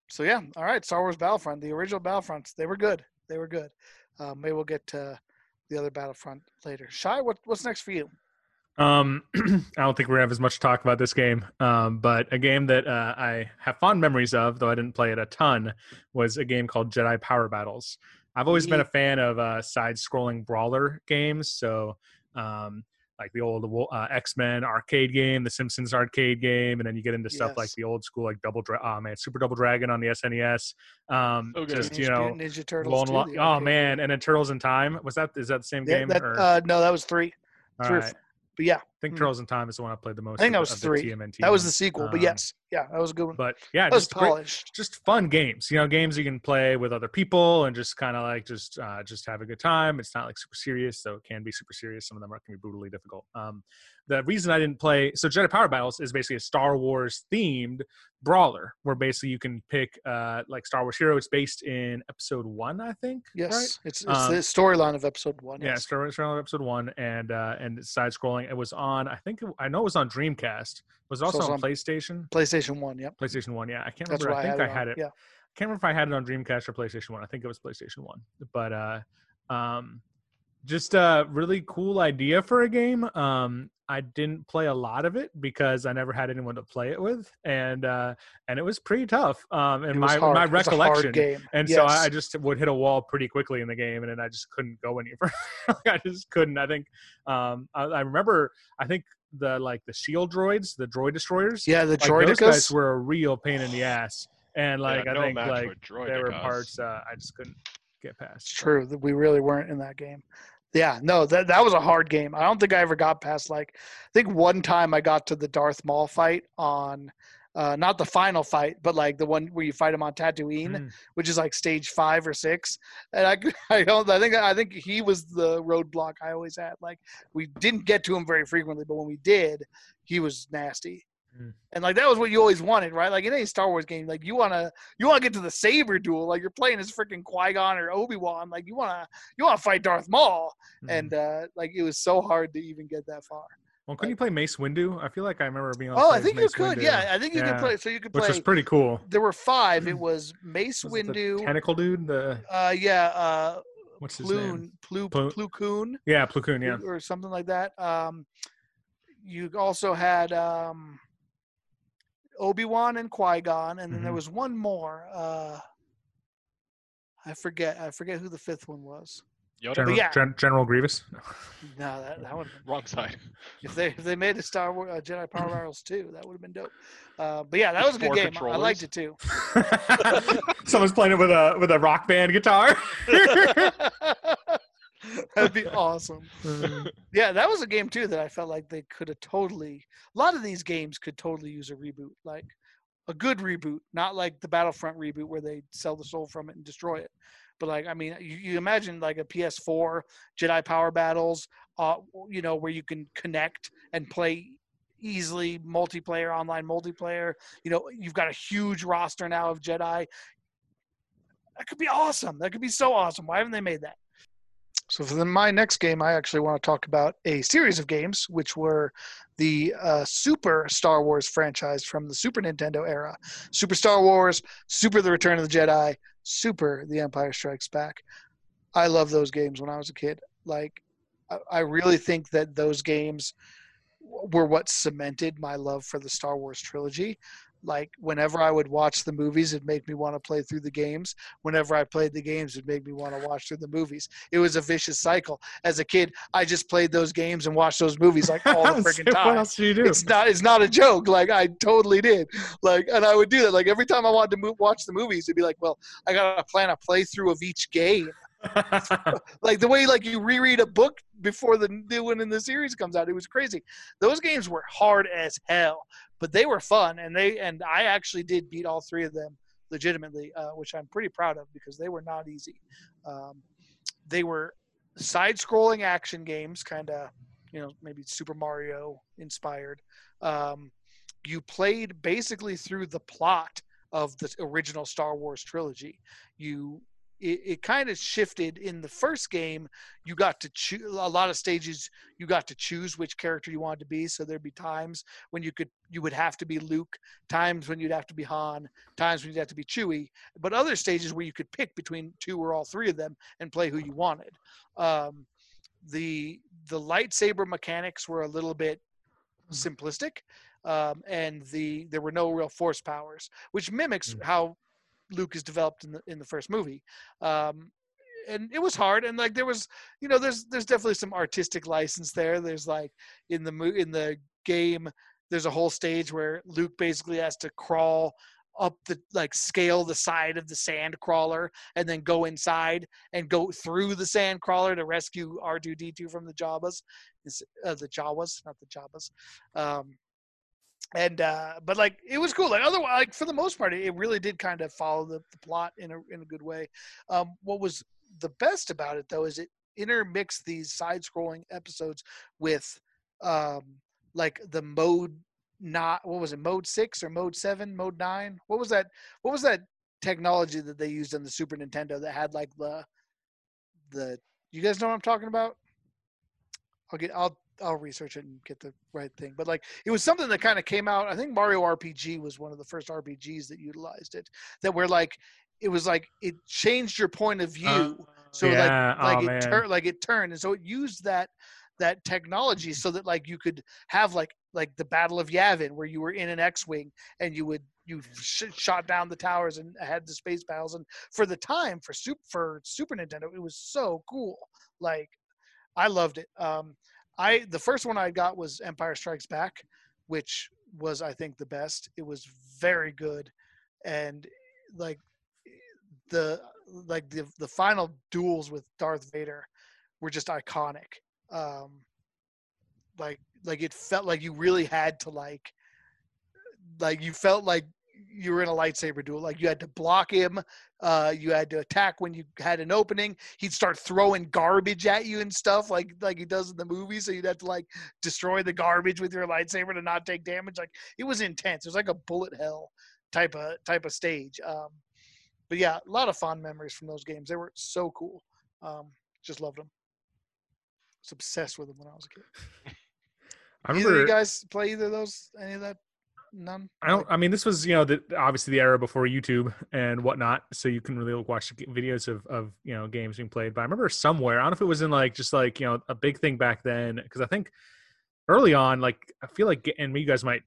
so yeah, all right. Star Wars Battlefront, the original Battlefronts, they were good. They were good. Uh, maybe we'll get to the other Battlefront later. Shy, what, what's next for you? Um, I don't think we're gonna have as much to talk about this game. Um, but a game that uh, I have fond memories of, though I didn't play it a ton, was a game called Jedi Power Battles. I've always been a fan of uh, side-scrolling brawler games, so um, like the old uh, X Men arcade game, the Simpsons arcade game, and then you get into stuff like the old school like Double Dra- oh man, Super Double Dragon on the SNES. Um, good. just you know, Ninja Turtles. rolling too, along- oh man, and then Turtles in Time was that is that the same Yeah, game? that, or, uh, no, that was three. all three or right. But yeah, think Mm. Turtles in Time is the one I played the most. I think that was of the three. TMNT that was the sequel. but Um, yes, yeah, that was a good one. But yeah, that was just great, polished. just fun games. You know, games you can play with other people and just kind of like just uh, just have a good time. It's not like super serious, so it can be super serious. Some of them are can be brutally difficult. Um, the reason I didn't play so Jedi Power Battles is basically a Star Wars themed brawler where basically you can pick uh, like Star Wars hero. It's based in Episode One, I think. Yes, right? it's, it's Um, the storyline of episode one. Yeah, Yes. Wars Journal episode one, and uh, and side scrolling. It was on. I think it- I know it was on Dreamcast. Was it also also on on- PlayStation? PlayStation One. Yep. PlayStation One. Yeah, I can't That's remember. I think I, had on. it. Yeah. can't remember if I had it on Dreamcast or PlayStation One. I think it was PlayStation One. But uh, um, just a really cool idea for a game. Um, I didn't play a lot of it because I never had anyone to play it with, and uh, and it was pretty tough. Um, and my hard. my It was a hard recollection game. and so I, I just would hit a wall pretty quickly in the game, and then I just couldn't go any further. I just couldn't. I think um, I, I remember. I think the like the shield droids, the droid destroyers. yeah, the like, those guys were a real pain in the ass, and like Yeah, I no think like there were parts uh, I just couldn't get past. It's true that we really weren't in that game. Yeah, no, that that was a hard game. I don't think I ever got past like I think one time I got to the Darth Maul fight on uh, not the final fight, but like the one where you fight him on Tatooine, Mm. which is like stage five or six. And I, I don't, I think, I think he was the roadblock I always had. Like we didn't get to him very frequently, but when we did, he was nasty. Mm. And like that was what you always wanted, right? Like in any Star Wars game, like you wanna you wanna get to the saber duel, like you're playing as freaking Qui Gon or Obi Wan, like you wanna you wanna fight Darth Maul, Mhm. and uh, like it was so hard to even get that far. well, couldn't you play Mace Windu? I feel like I remember being. Oh, I think you could, Windu, yeah, I think you Yeah. could play. So you could which play. was pretty cool. there were five. It was Mace Was Windu, tentacle dude. The uh, yeah, uh, what's his name? Plu, Plu Koon, Yeah, Plo Koon. Yeah. or something like that. Um, you also had um, Obi Wan and Qui Gon, and then there Mhm. was one more. Uh, I forget. I forget who the fifth one was. Yoda, General, yeah. Gen- General Grievous. No, that that would wrong side. if they if they made a Star Wars uh, Jedi Power Barrels too, that would have been dope. Uh, but yeah, that was a good game. I liked it too. Someone's playing it with a with a rock band guitar. That'd be awesome. Yeah, that was a game too that I felt like they could have totally. A lot of these games could totally use a reboot, like a good reboot, not like the Battlefront reboot where they sell the soul from it and destroy it. But like, I mean, you, you imagine like a PS4 Jedi Power Battles, uh, you know, where you can connect and play easily multiplayer, online multiplayer. You know, you've got a huge roster now of Jedi. That could be awesome. That could be so awesome. Why haven't they made that? So for the, my next game, I actually want to talk about a series of games, which were the uh, Super Star Wars franchise from the Super Nintendo era. Super Star Wars, Super The Return of the Jedi, Super The Empire Strikes Back. I love those games when I was a kid. Like, I, I really think that those games were what cemented my love for the Star Wars trilogy. Like, whenever I would watch the movies, it'd make me want to play through the games. Whenever I played the games, it'd make me want to watch through the movies. It was a vicious cycle. As a kid, I just played those games and watched those movies like all the freaking time. what else do you do? it's not it's not a joke like i totally did like and i would do that like every time i wanted to move, watch the movies it'd be like well i gotta plan a playthrough of each game like the way like you reread a book before the new one in the series comes out it was crazy those games were hard as hell but they were fun and they and i actually did beat all three of them legitimately uh, which i'm pretty proud of because they were not easy. Um, they were side scrolling action games kind of you know maybe super mario inspired. Um, you played basically through the plot of the original star wars trilogy. You it, it kind of shifted in the first game you got to choose a lot of stages you got to choose which character you wanted to be so there'd be times when you could you would have to be luke times when you'd have to be han times when you'd have to be chewie but other stages where you could pick between two or all three of them and play who you wanted um, the the lightsaber mechanics were a little bit simplistic um, and the there were no real force powers which mimics Mm. how luke is developed in the in the first movie um, and it was hard and like there was you know there's there's definitely some artistic license there there's like in the mo- in the game there's a whole stage where luke basically has to crawl up the like scale the side of the sand crawler and then go inside and go through the sand crawler to rescue R2D2 from the Jawas, uh, the Jawas, not the Jawas. Um, and uh, but like it was cool. Like otherwise, like for the most part, it really did kind of follow the, the plot in a in a good way. Um, what was the best about it though is it intermixed these side-scrolling episodes with um, like the mode not what was it mode six or mode seven mode nine what was that what was that technology that they used on the super nintendo that had like the the you guys know what i'm talking about i'll get i'll i'll research it and get the right thing but like it was something that kind of came out i think mario rpg was one of the first rpgs that utilized it that were like it was like it changed your point of view so yeah. like like oh, it turned like it turned and so it used that that technology so that like you could have like like the battle of yavin where you were in an x-wing and you would you sh- shot down the towers and had the space battles and for the time for super for super nintendo it was so cool like i loved it um i the first one i got was empire strikes back which was i think the best it was very good and like the like the the final duels with Darth Vader were just iconic. Um, like like it felt like you really had to like like you felt like you were in a lightsaber duel. Like you had to block him, uh, you had to attack when you had an opening. He'd start throwing garbage at you and stuff, like like he does in the movie. So you'd have to like destroy the garbage with your lightsaber to not take damage. Like it was intense. It was like a bullet hell type of type of stage. Um, but yeah, a lot of fond memories from those games. They were so cool. Um, just loved them. I Was obsessed with them when I was a kid. I Either remember. you guys play either of those? Any of that? None. I don't. I mean, this was you know the, obviously the era before YouTube and whatnot, so you can really watch videos of of you know games being played. But I remember somewhere, I don't know if it was in like just like you know a big thing back then, because I think early on, like I feel like, and you guys might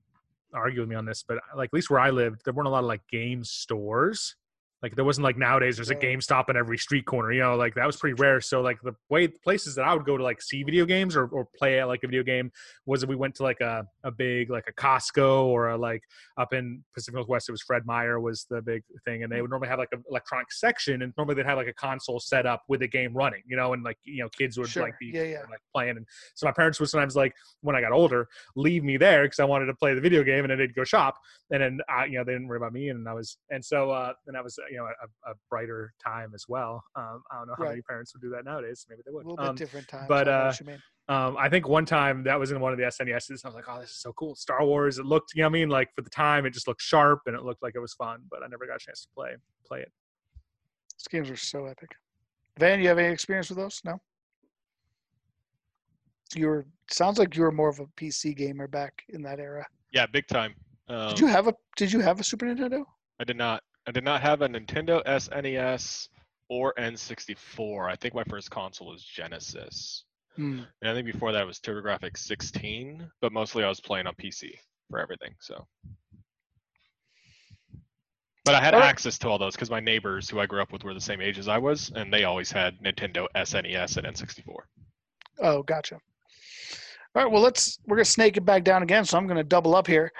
argue with me on this, but like at least where I lived, there weren't a lot of like game stores. Like there wasn't like nowadays. There's a. GameStop in every street corner. You know, like that was pretty rare. So like the way places that I would go to like see video games or, or play at like a video game was that we went to like a, a big like a Costco or a like up in Pacific Northwest it was Fred Meyer was the big thing and they mm. would normally have like an electronic section and normally they'd have like a console set up with a game running you know and like you know kids would Sure. like be Yeah, yeah. like playing and so my parents would sometimes like when I got older leave me there because I wanted to play the video game and then they'd go shop and then I you know they didn't worry about me and I was and so uh and that was uh, you know a, a brighter time as well um I don't know how Right. many parents would do that nowadays maybe they would. A would little bit um, different times. but, I uh, what you mean. um, I think one time that was in one of the SNESs. I was like, "Oh, this is so cool!" Star Wars. It looked, you know, what I mean, like for the time, it just looked sharp and it looked like it was fun. But I never got a chance to play play it. These games were so epic. Van, you have any experience with those? No. You were sounds like you were more of a PC gamer back in that era. Yeah, big time. Um, Did you have a Did you have a Super Nintendo? I did not. I did not have a Nintendo SNES or N64. I think my first console was Genesis. Hmm. And I think before that was TurboGrafx 16, but mostly I was playing on PC for everything. So, but I had Alright. access to all those because my neighbors who I grew up with were the same age as I was, and they always had Nintendo SNES and N64. Oh, gotcha. All right, well, let's we're gonna snake it back down again. So I'm gonna double up here,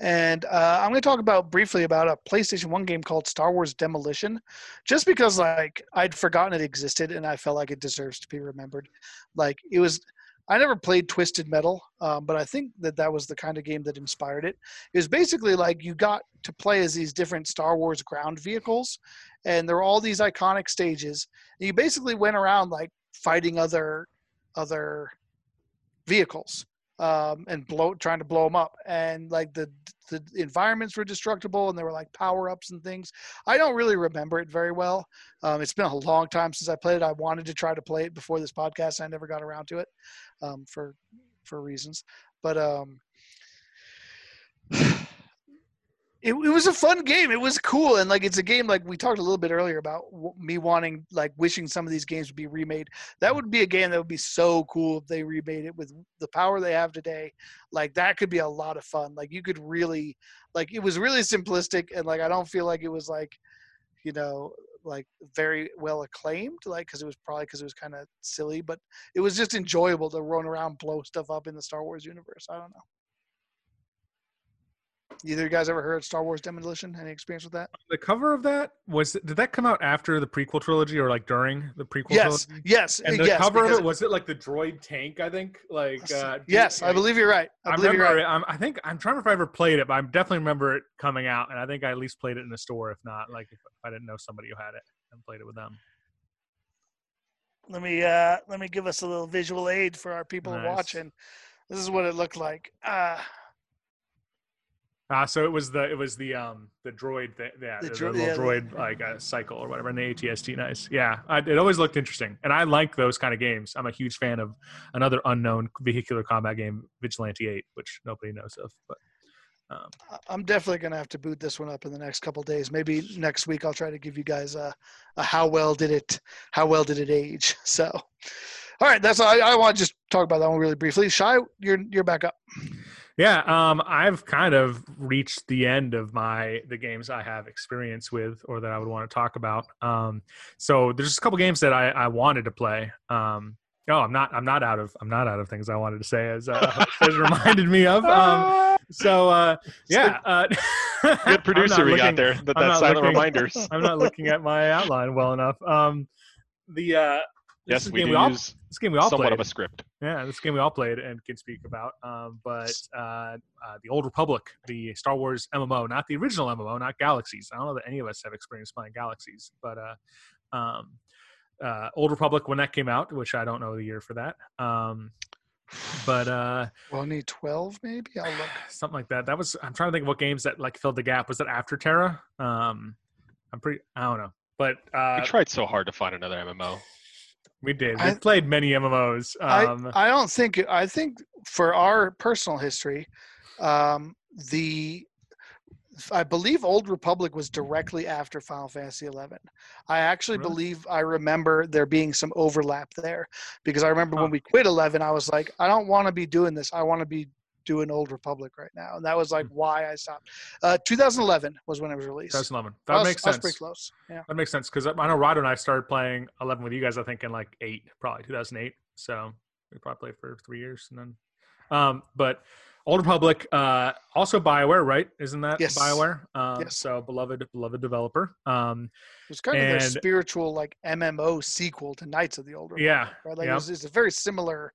and uh, I'm gonna talk about briefly about a PlayStation One game called Star Wars Demolition, just because like I'd forgotten it existed and I felt like it deserves to be remembered. Like it was, I never played Twisted Metal, um, but I think that that was the kind of game that inspired it. It was basically like you got to play as these different Star Wars ground vehicles, and there were all these iconic stages. And you basically went around like fighting other other vehicles um, and blow trying to blow them up. And like the the environments were destructible and there were like power ups and things. I don't really remember it very well. Um, it's been a long time since i played it. I wanted to try to play it before this podcast i never got around to it um, for for reasons. But um it, it was a fun game. It was cool, and like it's a game like we talked a little bit earlier about me wanting like wishing some of these games would be remade. That would be a game that would be so cool if they remade it with the power they have today. Like that could be a lot of fun. Like you could really like it was really simplistic, and like I don't feel like it was like you know like very well acclaimed like because it was probably because it was kind of silly but it was just enjoyable to run around blow stuff up in the star wars universe i don't know Either you guys ever heard Star Wars Demolition? Any experience with that? The cover of that was did that come out after the prequel trilogy or like during the prequel Yes, trilogy? yes, And the yes. cover of it was it like the droid tank? I think like uh, yes, I believe you're right. I I believe you're remember right. it. I'm, think I'm trying to remember if I ever played it, but I definitely remember it coming out, and I think I at least played it in the store. If not, like if, if I didn't know somebody who had it and played it with them. Let me uh, let me give us a little visual aid for our people Nice. watching. This is what it looked like. Uh, Uh, so it was the it was the um the droid th- yeah The the, dro- little yeah, droid like uh, cycle or whatever and the ATST nice yeah I, it always looked interesting and I like those kind of games I'm a huge fan of another unknown vehicular combat game Vigilante 8 which nobody knows of but um, I'm definitely gonna have to boot this one up in the next couple days. Maybe next week I'll try to give you guys a, a how well did it how well did it age. So, all right, that's all. I, I want to just talk about that one really briefly. Shy, you're you're back up. Yeah, um, I've kind of reached the end of my the games I have experience with, or that I would want to talk about. Um, so there's just a couple games that I, I wanted to play. Um, no, I'm not. I'm not out of. I'm not out of things I wanted to say, as uh, as reminded me of. Um, so uh, yeah, uh, Good producer we got there. That, that silent looking- reminders. I'm not looking at my outline well enough. Um, the uh, Yes, we do use this game we all Somewhat played. of a script. Yeah, this game we all played and can speak about. Um, but uh, uh, the Old Republic, the Star Wars MMO, not the original MMO, not Galaxies. I don't know that any of us have experience playing Galaxies, but uh, um, uh, Old Republic when that came out, which I don't know the year for that. Um, but uh, 2012 maybe. I'll look. something like that. That was. I'm trying to think of what games that like filled the gap. Was that after TERA? Um, I'm pretty. I don't know. But uh, We tried so hard to find another MMO. We did. We played many MMOs. Um, I I don't think I think for our personal history, um, the I believe Old Republic was directly after Final Fantasy XI. I actually Really? believe I remember there being some overlap there because I remember Huh. when we quit 11, I was like, I don't want to be doing this. I want to be doing Old Republic right now, and that was like Hmm. why I stopped. Uh, 2011 was when it was released. 2011. That was- makes sense. pretty close. Yeah. That makes sense because I know Rod and I started playing 11 with you guys. I think in like eight, probably 2008. So we probably played for three years and then. Um, but Old Republic, uh, also Bioware, right? Isn't that Yes. Bioware? Um, Yes. So beloved, beloved developer. Um, It was kind of their spiritual like MMO sequel to Knights of the Old Republic. yeah, right? Like yeah. it was, it's a very similar,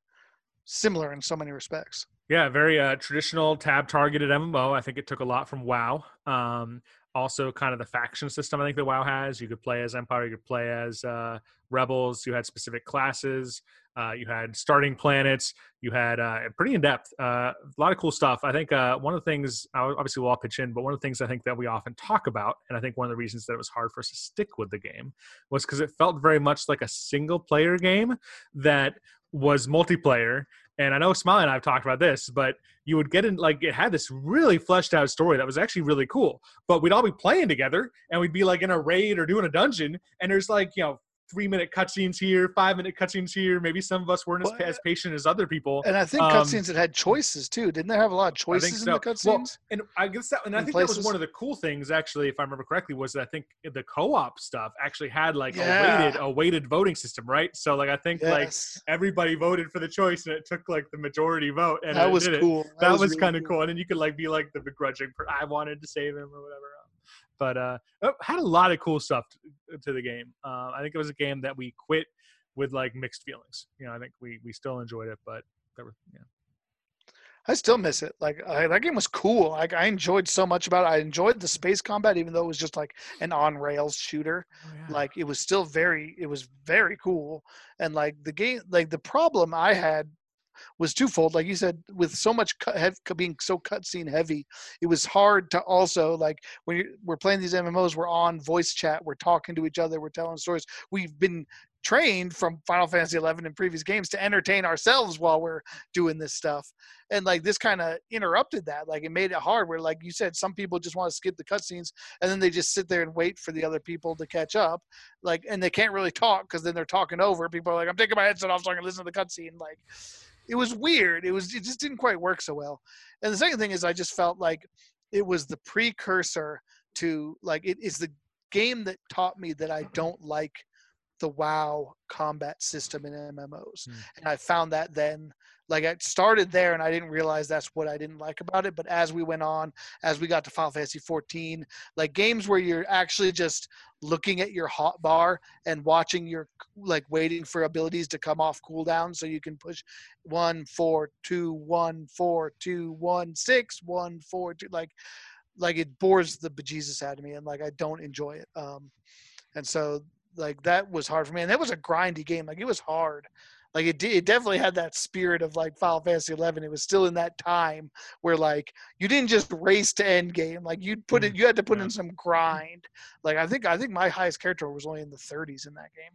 similar in so many respects. Yeah, very uh, traditional tab targeted MMO. I think it took a lot from WoW. Um, also, kind of the faction system. I think that WoW has. You could play as Empire. You could play as uh, Rebels. You had specific classes. Uh, you had starting planets. You had uh, pretty in depth. Uh, a lot of cool stuff. I think uh, one of the things, obviously, we'll all pitch in, but one of the things I think that we often talk about, and I think one of the reasons that it was hard for us to stick with the game, was because it felt very much like a single player game that was multiplayer and I know Smiley and I have talked about this, but you would get in like it had this really fleshed out story that was actually really cool. But we'd all be playing together and we'd be like in a raid or doing a dungeon, and there's like, you know, three minute cutscenes here, five minute cutscenes here. Maybe some of us weren't as, Well, as patient as other people. And I think Um, cutscenes that had choices too. Didn't they have a lot of choices in the so. Well, cutscenes? and I guess that, and I in think that was one of the cool things, actually, if I remember correctly, was that I think the co-op stuff actually had like a weighted, a weighted voting system, right? So like I think like everybody voted for the choice, and it took like the majority vote, and that was cool. that was, really kind of cool. And then you could like be like the begrudging, per- I wanted to save him or whatever. But uh, it had a lot of cool stuff to, to the game. Uh, I think it was a game that we quit with like mixed feelings. You know, I think we we still enjoyed it, but there were yeah. I still miss it. Like I, that game was cool. Like I enjoyed so much about it. I enjoyed the space combat, even though it was just like an on rails shooter. Like it was still very, it was very cool. And like the game, like the problem I had was twofold. Like you said, with so much cut, being so cutscene heavy, it was hard to also like when we're playing these MMOs, we're on voice chat, we're talking to each other, we're telling stories. We've been trained from Final Fantasy 11 and previous games to entertain ourselves while we're doing this stuff. And like this kind of interrupted that. Like it made it hard. Where like you said, some people just want to skip the cutscenes and then they just sit there and wait for the other people to catch up. Like and they can't really talk because then they're talking over. People are like, I'm taking my headset off so I can listen to the cutscene. Like it was weird. It was it just didn't quite work so well. And the second thing is I just felt like it was the precursor to like it is the game that taught me that I don't like the WoW combat system in MMOs. Hmm. And I found that then like I started there and I didn't realize that's what I didn't like about it. But as we went on, as we got to Final Fantasy 14, like games where you're actually just looking at your hot bar and watching your like waiting for abilities to come off cooldown so you can push one, four, two, one, four, two, one, six, one, four, two, like like it bores the bejesus out of me and like I don't enjoy it. Um and so like that was hard for me and that was a grindy game. Like it was hard like it, it definitely had that spirit of like Final Fantasy 11. It was still in that time where like you didn't just race to end game. Like you'd put it, Mm, you had to put yeah. in some grind. Like I think I think my highest character was only in the 30s in that game.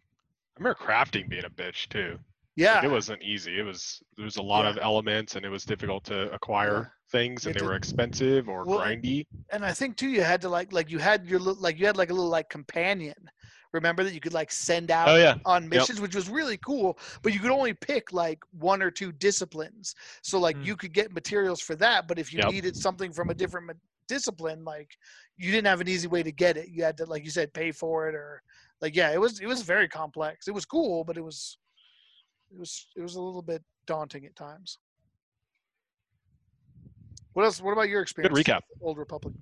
I remember crafting being a bitch too. Like, Yeah, it wasn't easy. It was there was a lot Yeah. of elements and it was difficult to acquire things and It they were expensive or Well, grindy. and I think too you had to like like you had your like you had like a little like companion. Remember that you could like send out Oh yeah. on missions, which was really cool. But you could only pick like one or two disciplines. So like Mm. you could get materials for that, but if you Yep. needed something from a different ma- discipline, like you didn't have an easy way to get it. You had to, like you said, pay for it or like yeah, it was it was very complex. It was cool, but it was it was it was a little bit daunting at times. What else? What about your experience? Good recap. Old Republic.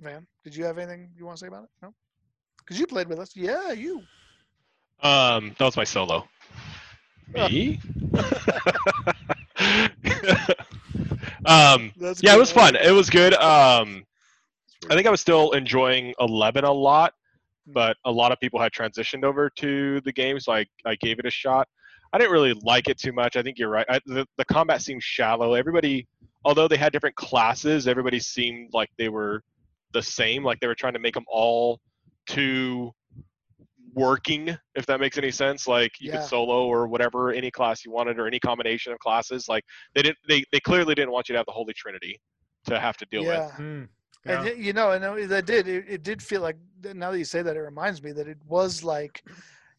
Van, did you have anything you want to say about it? No, because you played with us. Yeah, you. Um, that was my solo. Me? um, That's yeah, it was fun. It was good. Um, I think I was still enjoying 11 a lot, but a lot of people had transitioned over to the game, so I, I gave it a shot. I didn't really like it too much. I think you're right. I, the, the combat seemed shallow. Everybody, although they had different classes, everybody seemed like they were the same. Like they were trying to make them all too working, if that makes any sense. Like you Yeah. could solo or whatever, any class you wanted, or any combination of classes. Like they didn't. They, they clearly didn't want you to have the Holy Trinity to have to deal with. yeah. Hmm. And Yeah. y- you know, and that did it, it did feel like now that you say that, it reminds me that it was like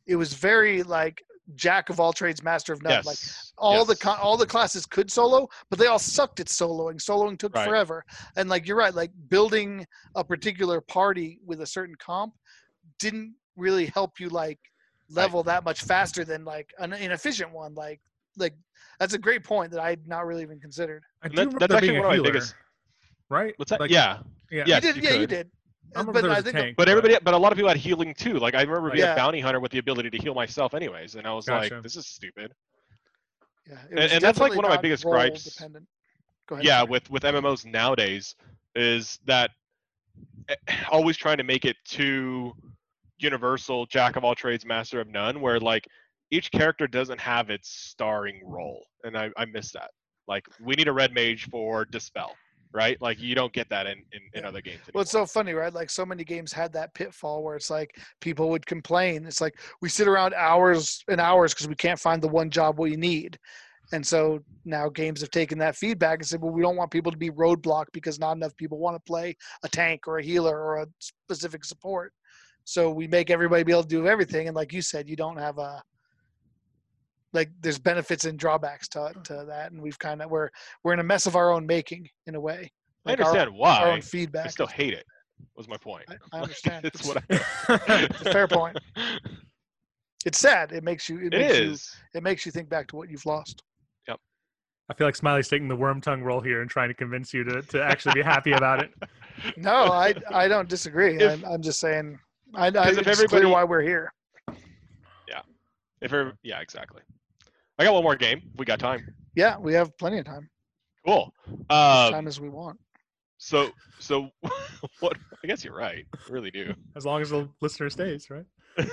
it was very like jack of all trades, master of none. Yes. Like all the co- all the classes could solo, but they all sucked at soloing. Soloing took Right. forever, and like you're right, like building a particular party with a certain comp didn't really help you like level that much faster than like an inefficient one. Like like that's a great point that I had not really even considered. I do that- remember that's actually being a one of my biggest- right? What's that? Like, yeah. yeah. Yes, you did, you yeah, you did. I But I think tank, But everybody, but a lot of people had healing too. Like I remember being Yeah. a bounty hunter with the ability to heal myself, anyways, and I was Gotcha. like, "This is stupid." Yeah, And- and that's, like, one of my biggest gripes. Dependent. Go ahead. yeah, with with MMOs nowadays, is that eh, always trying to make it too universal, jack of all trades, master of none, where like each character doesn't have its starring role, and I I miss that. Like we need a red mage for dispel, right? Like you don't get that in in, in other games. Well, it's so funny, right? Like so many games had that pitfall where it's like people would complain. It's like we sit around hours and hours because we can't find the one job we need. And so now games have taken that feedback and said, well, we don't want people to be roadblocked because not enough people want to play a tank or a healer or a specific support. So we make everybody be able to do everything. And like you said, you don't have a like there's benefits and drawbacks to, to that. And we've kind of we're we're in a mess of our own making in a way. I Like our- understand Our, why. own feedback. I still hate it. Was my point. I, I understand. it's it's, what I, it's a fair point. It's sad. It makes you. It, It makes you. It makes you think back to what you've lost. Yep i feel like Smiley's taking the Wormtongue role here and trying to convince you to, to actually be happy about it. No, I I don't disagree. If- I'm, I'm just saying. I, I 'Cause if it's clear everybody- why we're here. Yeah if yeah, exactly. I got one more game. We got time. Yeah, we have plenty of time. Cool. As Um, time as we want. so, so what? I guess you're right. I really do. As long as the listener stays, right?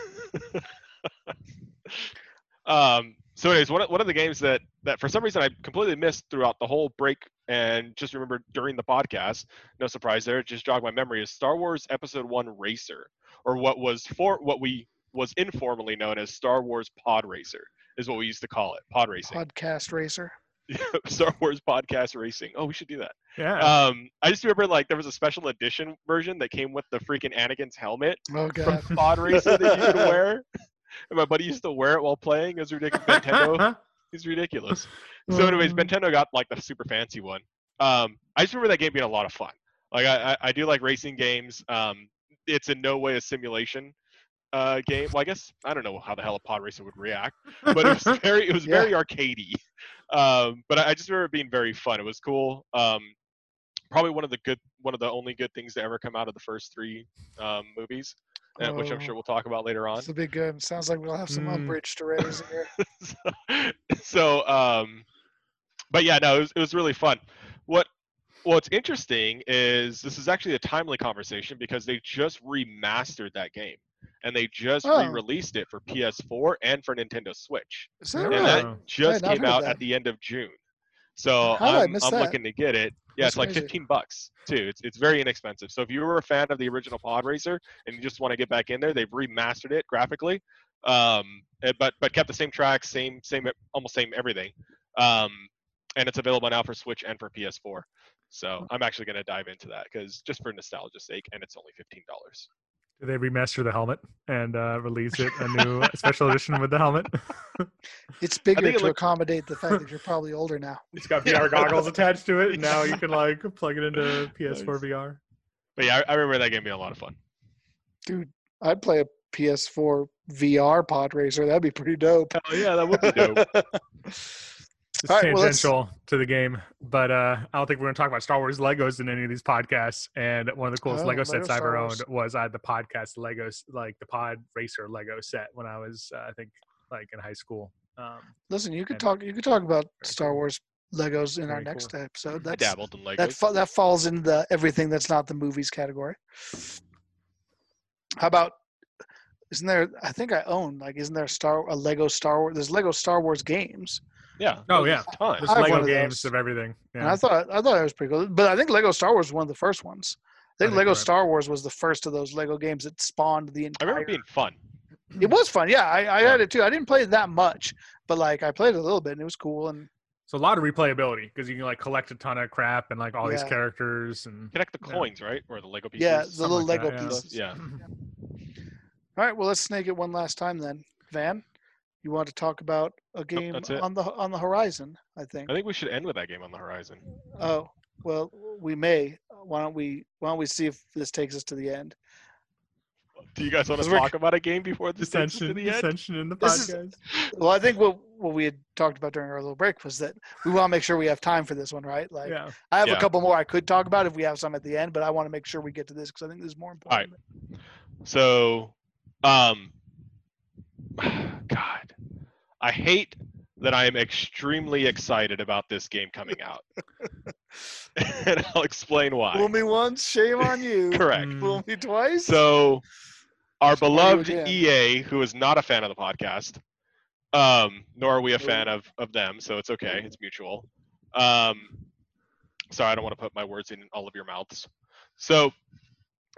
um. So, anyways, one of, one of the games that that for some reason I completely missed throughout the whole break and just remembered during the podcast. No surprise there. It just jogged my memory. Is Star Wars Episode One Racer, or what was for what we was informally known as Star Wars Pod Racer, is what we used to call it. Pod racing. Podcast racer. Star Wars podcast racing. Oh, we should do that. Yeah. Um, I just remember like there was a special edition version that came with the freaking Anakin's helmet Oh from. Pod Racer that you could wear. And my buddy used to wear it while playing. It was ridiculous. Nintendo, he's ridiculous. So, anyways, Um, Nintendo got like the super fancy one. Um, I just remember that game being a lot of fun. Like I, I, I do like racing games. Um, it's in no way a simulation uh, game. Well, I guess I don't know how the hell a pod racer would react, but it was very, it was Yeah. very arcadey. Um, but I I just remember it being very fun. It was cool. Um, probably one of the good, one of the only good things to ever come out of the first three um, movies, uh, which I'm Oh. sure we'll talk about later on. It's a big good. Sounds like we'll have some Mm. umbrage to raise here. so, so, um but yeah no it was, it was really fun what what's interesting is this is actually a timely conversation because they just remastered that game and they just Oh. re-released it for ps4 and for nintendo switch. Is that and right? that just not came out that. at the end of june. So How I i'm, I'm looking to get it. Yeah That's it's like crazy. 15 bucks too. It's, it's very inexpensive. So if you were a fan of the original pod racer and you just want to get back in there they've remastered it graphically um but but kept the same tracks same same almost same everything um and it's available now for switch and for ps4 so i'm actually going to dive into that because just for nostalgia's sake and it's only $15 Did they remaster the helmet and uh, release it a new special edition with the helmet? It's bigger think it to looked- accommodate the fact that you're probably older now. It's got VR goggles attached to it, and now you can like plug it into PS4 Nice. VR. but yeah i, I remember that game being a lot of fun Dude, I'd play a PS4 VR pod racer. That'd be pretty dope. oh yeah that would be dope It's All right, well, tangential to the game. but uh, I don't think we're going to talk about Star Wars Legos in any of these podcasts. And one of the coolest Oh, Lego Lego sets I Star ever owned was I had the podcast Legos, like the Pod Racer Lego set when I was, uh, I think, like in high school. Um, Listen, you could talk. You could talk about Star. Wars Legos in our next cool. episode. I dabbled in Legos. that fa- that falls in the everything that's not the movies category. How about? Isn't there? I think I own like. Isn't there a Star a Lego Star Wars? There's Lego Star Wars games, yeah. Oh, yeah. a ton. there's I have Lego of games of everything. and I thought I thought it was pretty cool. But I think Lego Star Wars was one of the first ones. I think think Lego right. Star Wars was the first of those Lego games that spawned the entire. I entire. remember being fun. it was fun. Yeah, I, I Yeah. had it too. I didn't play it that much, but like I played it a little bit, and it was cool. And So a lot of replayability because you can like collect a ton of crap and like all these characters and Connect the Yeah. coins, right? Or the Lego pieces. yeah, the little like Lego that, yeah. pieces. Yeah. All right, well, let's snake it one last time then. Van, you want to talk about a game that's on the on the horizon? I think. I think we should end with that game on the horizon. Oh, well, we may. Why don't we? Why don't we see if this takes us to the end? Do you guys want to talk about a game before this takes us to dissension, the end? dissension in the This is- podcast. Well, I think what what we had talked about during our little break was that we want to make sure we have time for this one, right? Like, yeah. I have Yeah. a couple more I could talk about if we have some at the end, but I want to make sure we get to this because I think this is more important. All right. important. So, um, God, I hate that I am extremely excited about this game coming out, and I'll explain why. Fool why. me once, shame on you. Correct. Mm. Fool me twice. So, our Shame beloved. EA, who is not a fan of the podcast, um, nor are we a fan of of them, so it's okay. It's mutual. Um, sorry, I don't want to put my words in all of your mouths. So,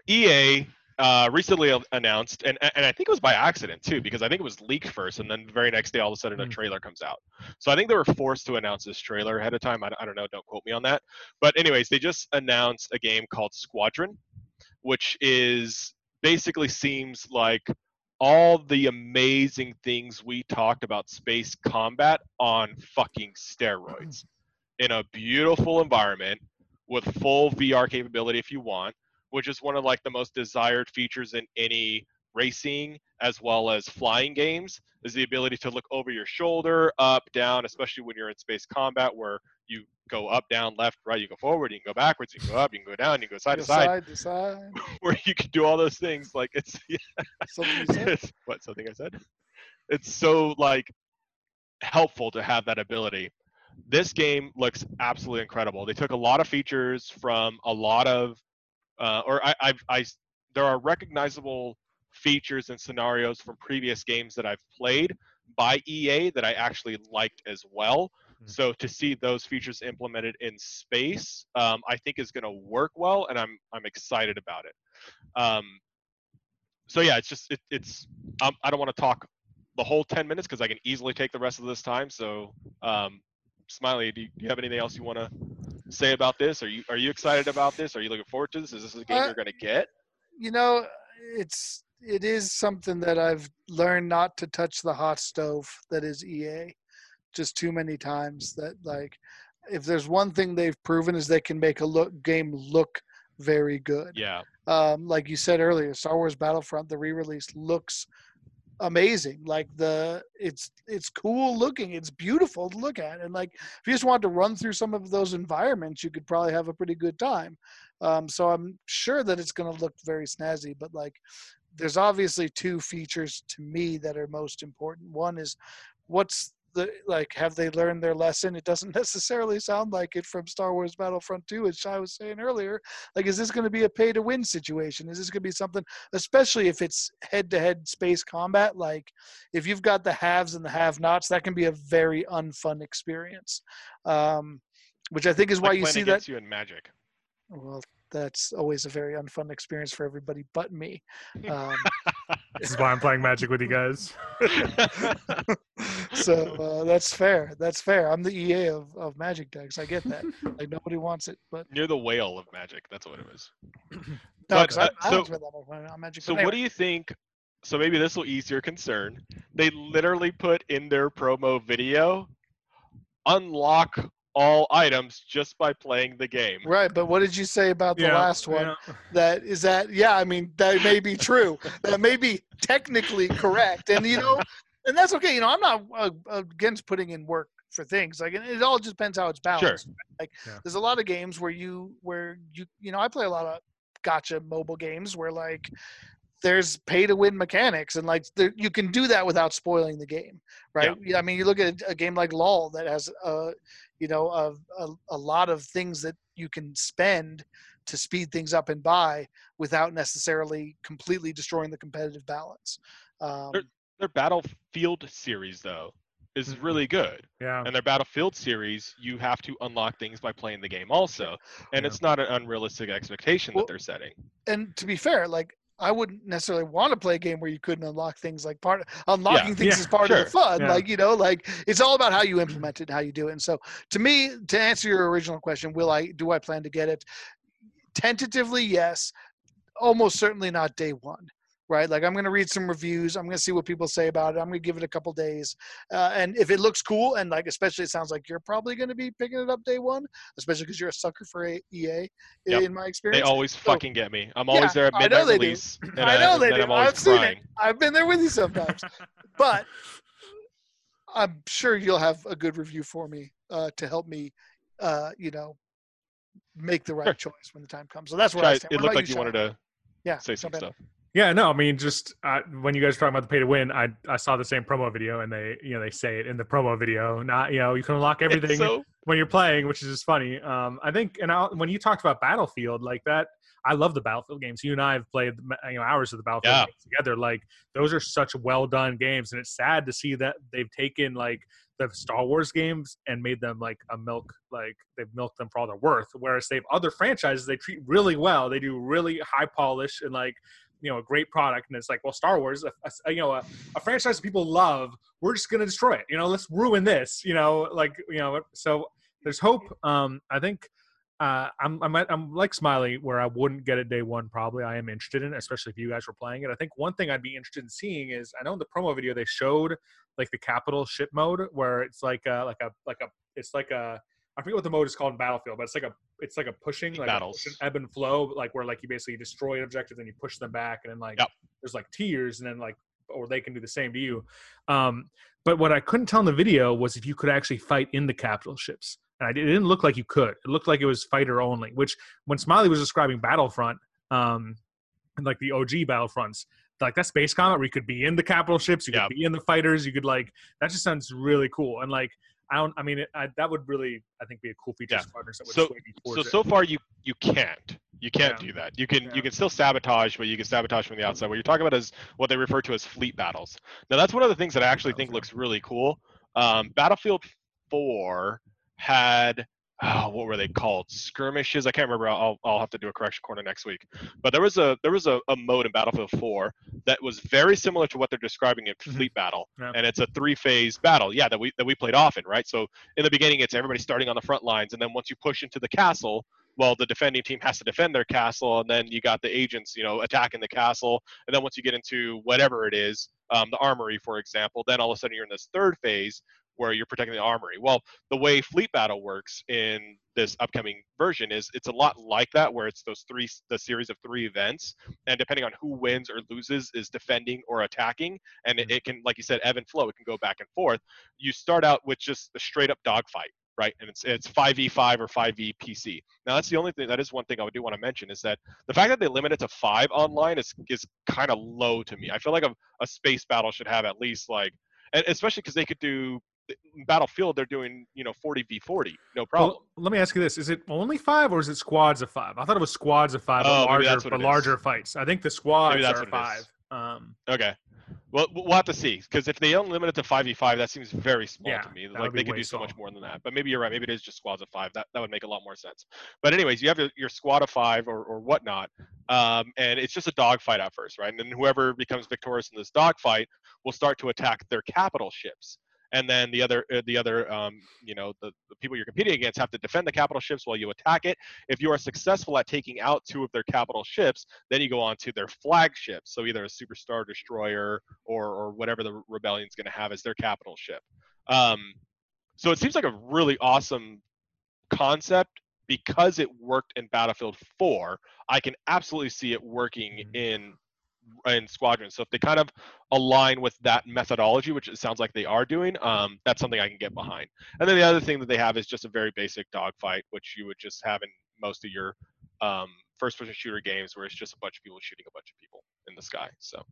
EA uh, recently announced, and and I think it was by accident too, because I think it was leaked first, and then the very next day, all of a sudden, a Hmm. trailer comes out. So I think they were forced to announce this trailer ahead of time. I, I don't know. Don't quote me on that. But anyways, they just announced a game called Squadron, which is basically seems like all the amazing things we talked about space combat on fucking steroids in a beautiful environment with full VR capability if you want, which is one of like the most desired features in any racing as well as flying games is the ability to look over your shoulder, up, down, especially when you're in space combat where you go up, down, left, right, you go forward, you can go backwards, you can go up, you can go down, you can go side to side, side to side. where you can do all those things. Like it's Something you said? it's what something I said. It's so like helpful to have that ability. This game looks absolutely incredible. They took a lot of features from a lot of, uh, or I, I've, I, there are recognizable features and scenarios from previous games that I've played by EA that I actually liked as well. Mhm. So to see those features implemented in space, um, I think is going to work well, and I'm I'm excited about it. Um, so yeah, it's just it, it's um, I don't want to talk the whole 10 minutes because I can easily take the rest of this time. So um, Smiley, do you, do you have anything else you want to say about this? Are you are you excited about this? Are you looking forward to this? Is this a game Uh, you're going to get? you know, it's it is something that I've learned not to touch the hot stove that is EA just too many times that like if there's one thing they've proven is they can make a look game look very good. Yeah, Um, like you said earlier, Star Wars Battlefront, the re-release looks amazing. Like the it's it's cool looking. It's beautiful to look at. And like if you just want to run through some of those environments, you could probably have a pretty good time. Um, so I'm sure that it's going to look very snazzy. But like, there's obviously two features to me that are most important. One is what's the like have they learned their lesson? It doesn't necessarily sound like it from star wars battlefront 2 as shai was saying earlier. Like is this going to be a pay to win situation? Is this going to be something especially if it's head to head space combat? Like if you've got the haves and the have nots that can be a very unfun experience. Um, which i think is why like you see that you in Magic. well that's always a very unfun experience for everybody but me um, This is why I'm playing Magic with you guys. so uh, that's fair that's fair i'm the ea of, of magic decks i get that like nobody wants it but You're the whale of Magic. That's what it was. no But, 'cause I, uh, I so- that on magic So but what do you think? So maybe this will ease your concern. They literally put in their promo video, unlock all items just by playing the game. right but what did you say about the Yeah, last one yeah. that is that yeah i mean that may be true that may be technically correct and you know and that's okay you know i'm not uh, against putting in work for things. Like it all just depends how it's balanced. Like Yeah. there's a lot of games where you where you you know I play a lot of gacha mobile games where like there's pay to win mechanics and like there, you can do that without spoiling the game right yeah. i mean you look at a game like lol that has a you know a, a, a lot of things that you can spend to speed things up and buy without necessarily completely destroying the competitive balance um, Their Battlefield series, though, is Mhm. really good. Yeah. And their Battlefield series, you have to unlock things by playing the game also. And Yeah. it's not an unrealistic expectation Well- that they're setting. and to be fair like I wouldn't necessarily want to play a game where you couldn't unlock things like part unlocking things yeah, is part of the fun. Yeah. Like, you know, like it's all about how you mm-hmm. implement it and how you do it. And so to me, to answer your original question, will I do I plan to get it? Tentatively, yes. Almost certainly not day one. Right, like I'm going to read some reviews. I'm going to see what people say about it. I'm going to give it a couple days, uh, and if it looks cool, and like especially it sounds like you're probably going to be picking it up day one, especially because you're a sucker for a- EA, Yep. in my experience, They always So- fucking get me. I'm Yeah, always there at I know midnight they do. release. I know they do. I'm I've seen it. I've been there with you sometimes, but I'm sure you'll have a good review for me uh, to help me, uh, you know, make the right choice when the time comes. So that's where I Shai, stand. it What looked like you Shai? wanted to yeah, say some stuff. Yeah, no, I mean, just uh, when you guys were talking about the pay to win, I I saw the same promo video, and they you know they say it in the promo video. Not you know you can unlock everything so when you're playing, which is just funny. Um, I think, and I, when you talked about Battlefield like that, I love the Battlefield games. You and I have played you know hours of the Battlefield Yeah. games together. Like those are such well done games, and it's sad to see that they've taken like the Star Wars games and made them like a milk like they've milked them for all they're worth. Whereas they've other franchises they treat really well. They do really high polish and like you know a great product and it's like well star wars a, a- you know a, a franchise that people love we're just to destroy it you know let's ruin this you know like you know so there's hope um i think uh, I'm, I'm I'm like Smiley, where I wouldn't get it day one. Probably, I am interested in, especially if you guys were playing it. I think one thing I'd be interested in seeing is I know in the promo video they showed like the capital ship mode, where it's like a like a like a it's like a I forget what the mode is called in Battlefield, but it's like a it's like a pushing like Battles. push ebb and flow, like where like you basically destroy an objective and you push them back, and then like Yep. there's like tiers, and then like or they can do the same to you. Um, but what I couldn't tell in the video was if you could actually fight in the capital ships, and I it didn't look like you could. It looked like it was fighter only. Which when Smiley was describing Battlefront, um, and like the OG Battlefronts, like that space combat where you could be in the capital ships, you could Yep. be in the fighters, you could like that just sounds really cool. And like I don't, I mean, it, I, that would really I think be a cool feature Yeah. So- so so far you you can't you can't Yeah. do that you can Yeah. you can still sabotage but you can sabotage from the outside what you're talking about is what they refer to as fleet battles now that's one of the things that i actually think looks really cool um, battlefield 4 had oh, what were they called? Skirmishes? I can't remember. I'll, I'll have to do a correction corner next week. But there was a there was a, a mode in battlefield 4 that was very similar to what they're describing in Mhm. fleet battle Yeah. and it's a three phase battle yeah that we that we played often right? So in the beginning it's everybody starting on the front lines and then once you push into the castle well the defending team has to defend their castle and then you got the agents you know attacking the castle and then once you get into whatever it is um, the armory for example then all of a sudden you're in this third phase where you're protecting the armory well the way fleet battle works in this upcoming version is it's a lot like that where it's those three the series of three events and depending on who wins or loses is defending or attacking and it, it can like you said ebb and flow it can go back and forth you start out with just a straight up dogfight right? And it's it's 5v5 or 5v PC. Now that's the only thing. That is one thing I would do want to mention is that the fact that they limit it to five online is is kind of low to me. I feel like a, a space battle should have at least like, and especially because they could do Battlefield. They're doing you know 40v40, no problem. Well, let me ask you this: Is it only five, or is it squads of five? I thought it was squads of five, Oh, but larger, but it is. larger fights. I think the squads are five. Um, Okay. Well, we'll have to see because if they don't limit it to 5v5, that seems very small Yeah, to me. Like they could do so much more than that. But maybe you're right. Maybe it is just squads of five. That that would make a lot more sense. But anyways, you have your, your squad of five or, or whatnot, um, and it's just a dogfight at first, right? And then whoever becomes victorious in this dogfight will start to attack their capital ships. And then the other, uh, the other, um, you know, the, the people you're competing against have to defend the capital ships while you attack it. If you are successful at taking out two of their capital ships, then you go on to their flagship. So either a superstar destroyer or or whatever the rebellion's going to have as their capital ship. Um, so it seems like a really awesome concept because it worked in Battlefield 4. I can absolutely see it working Mhm. in and squadrons. So if they kind of align with that methodology, which it sounds like they are doing, um, that's something I can get behind. And then the other thing that they have is just a very basic dogfight, which you would just have in most of your um, first-person shooter games, where it's just a bunch of people shooting a bunch of people in the sky. So.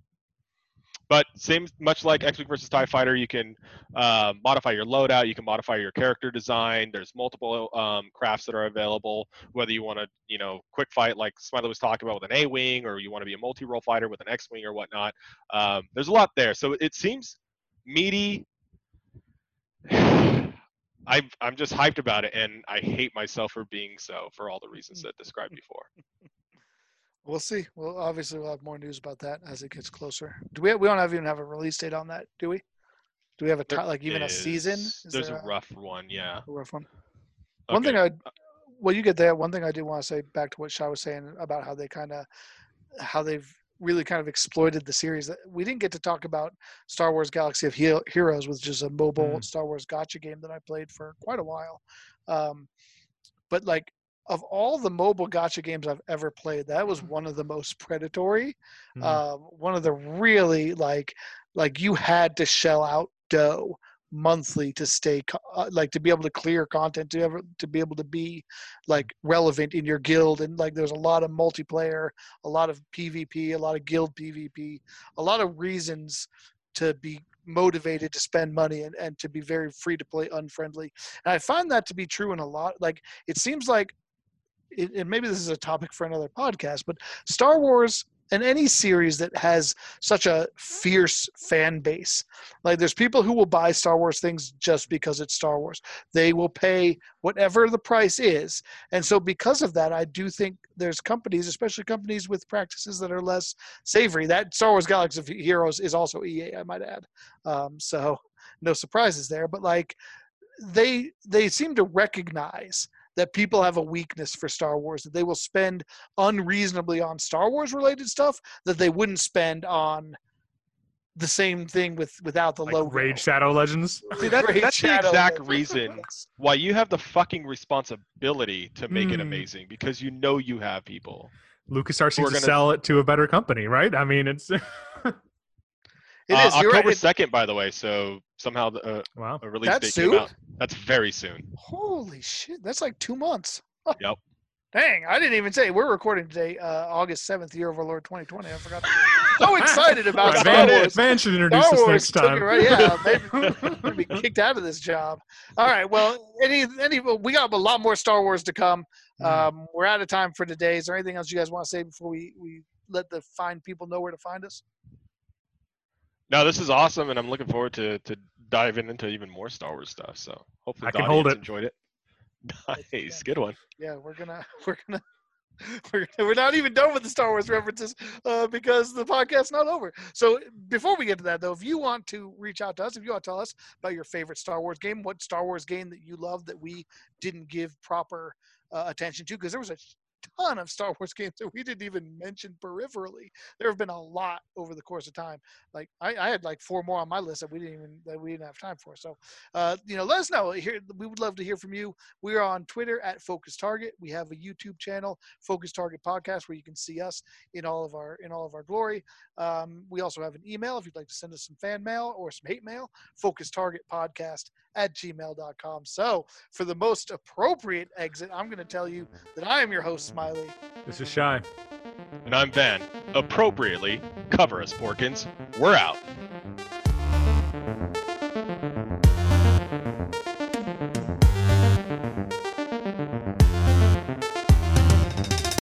But same, much like X-wing versus Tie Fighter, you can uh, modify your loadout. You can modify your character design. There's multiple um, crafts that are available. Whether you want to, you know, quick fight like Smiley was talking about with an A-wing, or you want to be a multi-role fighter with an X-wing or whatnot. Um, there's a lot there. So it seems meaty. I, I'm just hyped about it, and I hate myself for being so for all the reasons that described before. We'll see. Well, obviously, we'll have more news about that as it gets closer. Do we? We don't have even have a release date on that, do we? Do we have a ti- like even a season? Is- Is There's there a rough one, yeah. a rough one? One thing I, well, you get that. One thing I do want to say back to what Shai was saying about how they kind of, how they've really kind of exploited the series. That we didn't get to talk about Star Wars Galaxy of He- Heroes, which is a mobile Mm. Star Wars gacha game that I played for quite a while. Um, but like of all the mobile gacha games I've ever played, that was one of the most predatory. Mhm. Um, one of the really like like you had to shell out dough monthly to stay uh, like to be able to clear content to ever to be able to be like relevant in your guild and like there's a lot of multiplayer a lot of pvp a lot of guild pvp a lot of reasons to be motivated to spend money and, and to be very free to play unfriendly and i find that to be true in a lot like it seems like it, and maybe this is a topic for another podcast but star wars and any series that has such a fierce fan base like there's people who will buy Star Wars things just because it's Star Wars. They will pay whatever the price is. And so because of that, I do think there's companies, especially companies with practices that are less savory. That Star Wars Galaxy of Heroes is also EA, I might add. Um, so no surprises there. But like they they seem to recognize that people have a weakness for Star Wars, that they will spend unreasonably on Star Wars related stuff that they wouldn't spend on the same thing with without the like logo. Raid Shadow Legends. See, that, Raid that's the exact Legends. reason why you have the fucking responsibility to make it Hmm. amazing because you know you have people. LucasArts We're needs to gonna- sell it to a better company, right? I mean, it's it is Uh, is. You're right. October second, by the way. So somehow the, uh, wow. a release That's date soon? came out. That's very soon. holy shit, that's like two months. Yep. Dang, I didn't even say we're recording today, uh, August seventh, year of our Lord 2020. I forgot. so excited about Right, Star Van, Wars. Van should introduce Star us Wars next time. right- yeah, maybe we'd be kicked out of this job. All right. Well, any any we got a lot more Star Wars to come. Mm. Um, we're out of time for today. Is there anything else you guys want to say before we we let the fine people know where to find us? No, this is awesome, and I'm looking forward to to diving into even more Star Wars stuff. So hopefully, I the can hold audience it. enjoyed it. Nice, good one. Yeah, we're gonna we're gonna. We're, we're not even done with the Star Wars references uh, because the podcast's not over. So before we get to that, though, if you want to reach out to us, if you want to tell us about your favorite Star Wars game, what Star Wars game that you love that we didn't give proper uh, attention to, because there was a ton of Star Wars games that we didn't even mention peripherally. There have been a lot over the course of time. Like I, I had like four more on my list that we didn't even that we didn't have time for. So, uh, you know, let us know. Here, we would love to hear from you. We are on Twitter at Focus Target. We have a YouTube channel, Focus Target Podcast, where you can see us in all of our in all of our glory. Um, we also have an email if you'd like to send us some fan mail or some hate mail. Focus Target Podcast at gmail.com. So, for the most appropriate exit, I'm going to tell you that I am your host, Smiley. This is shy. And I'm Van. Appropriately, cover us, Porkins. We're out.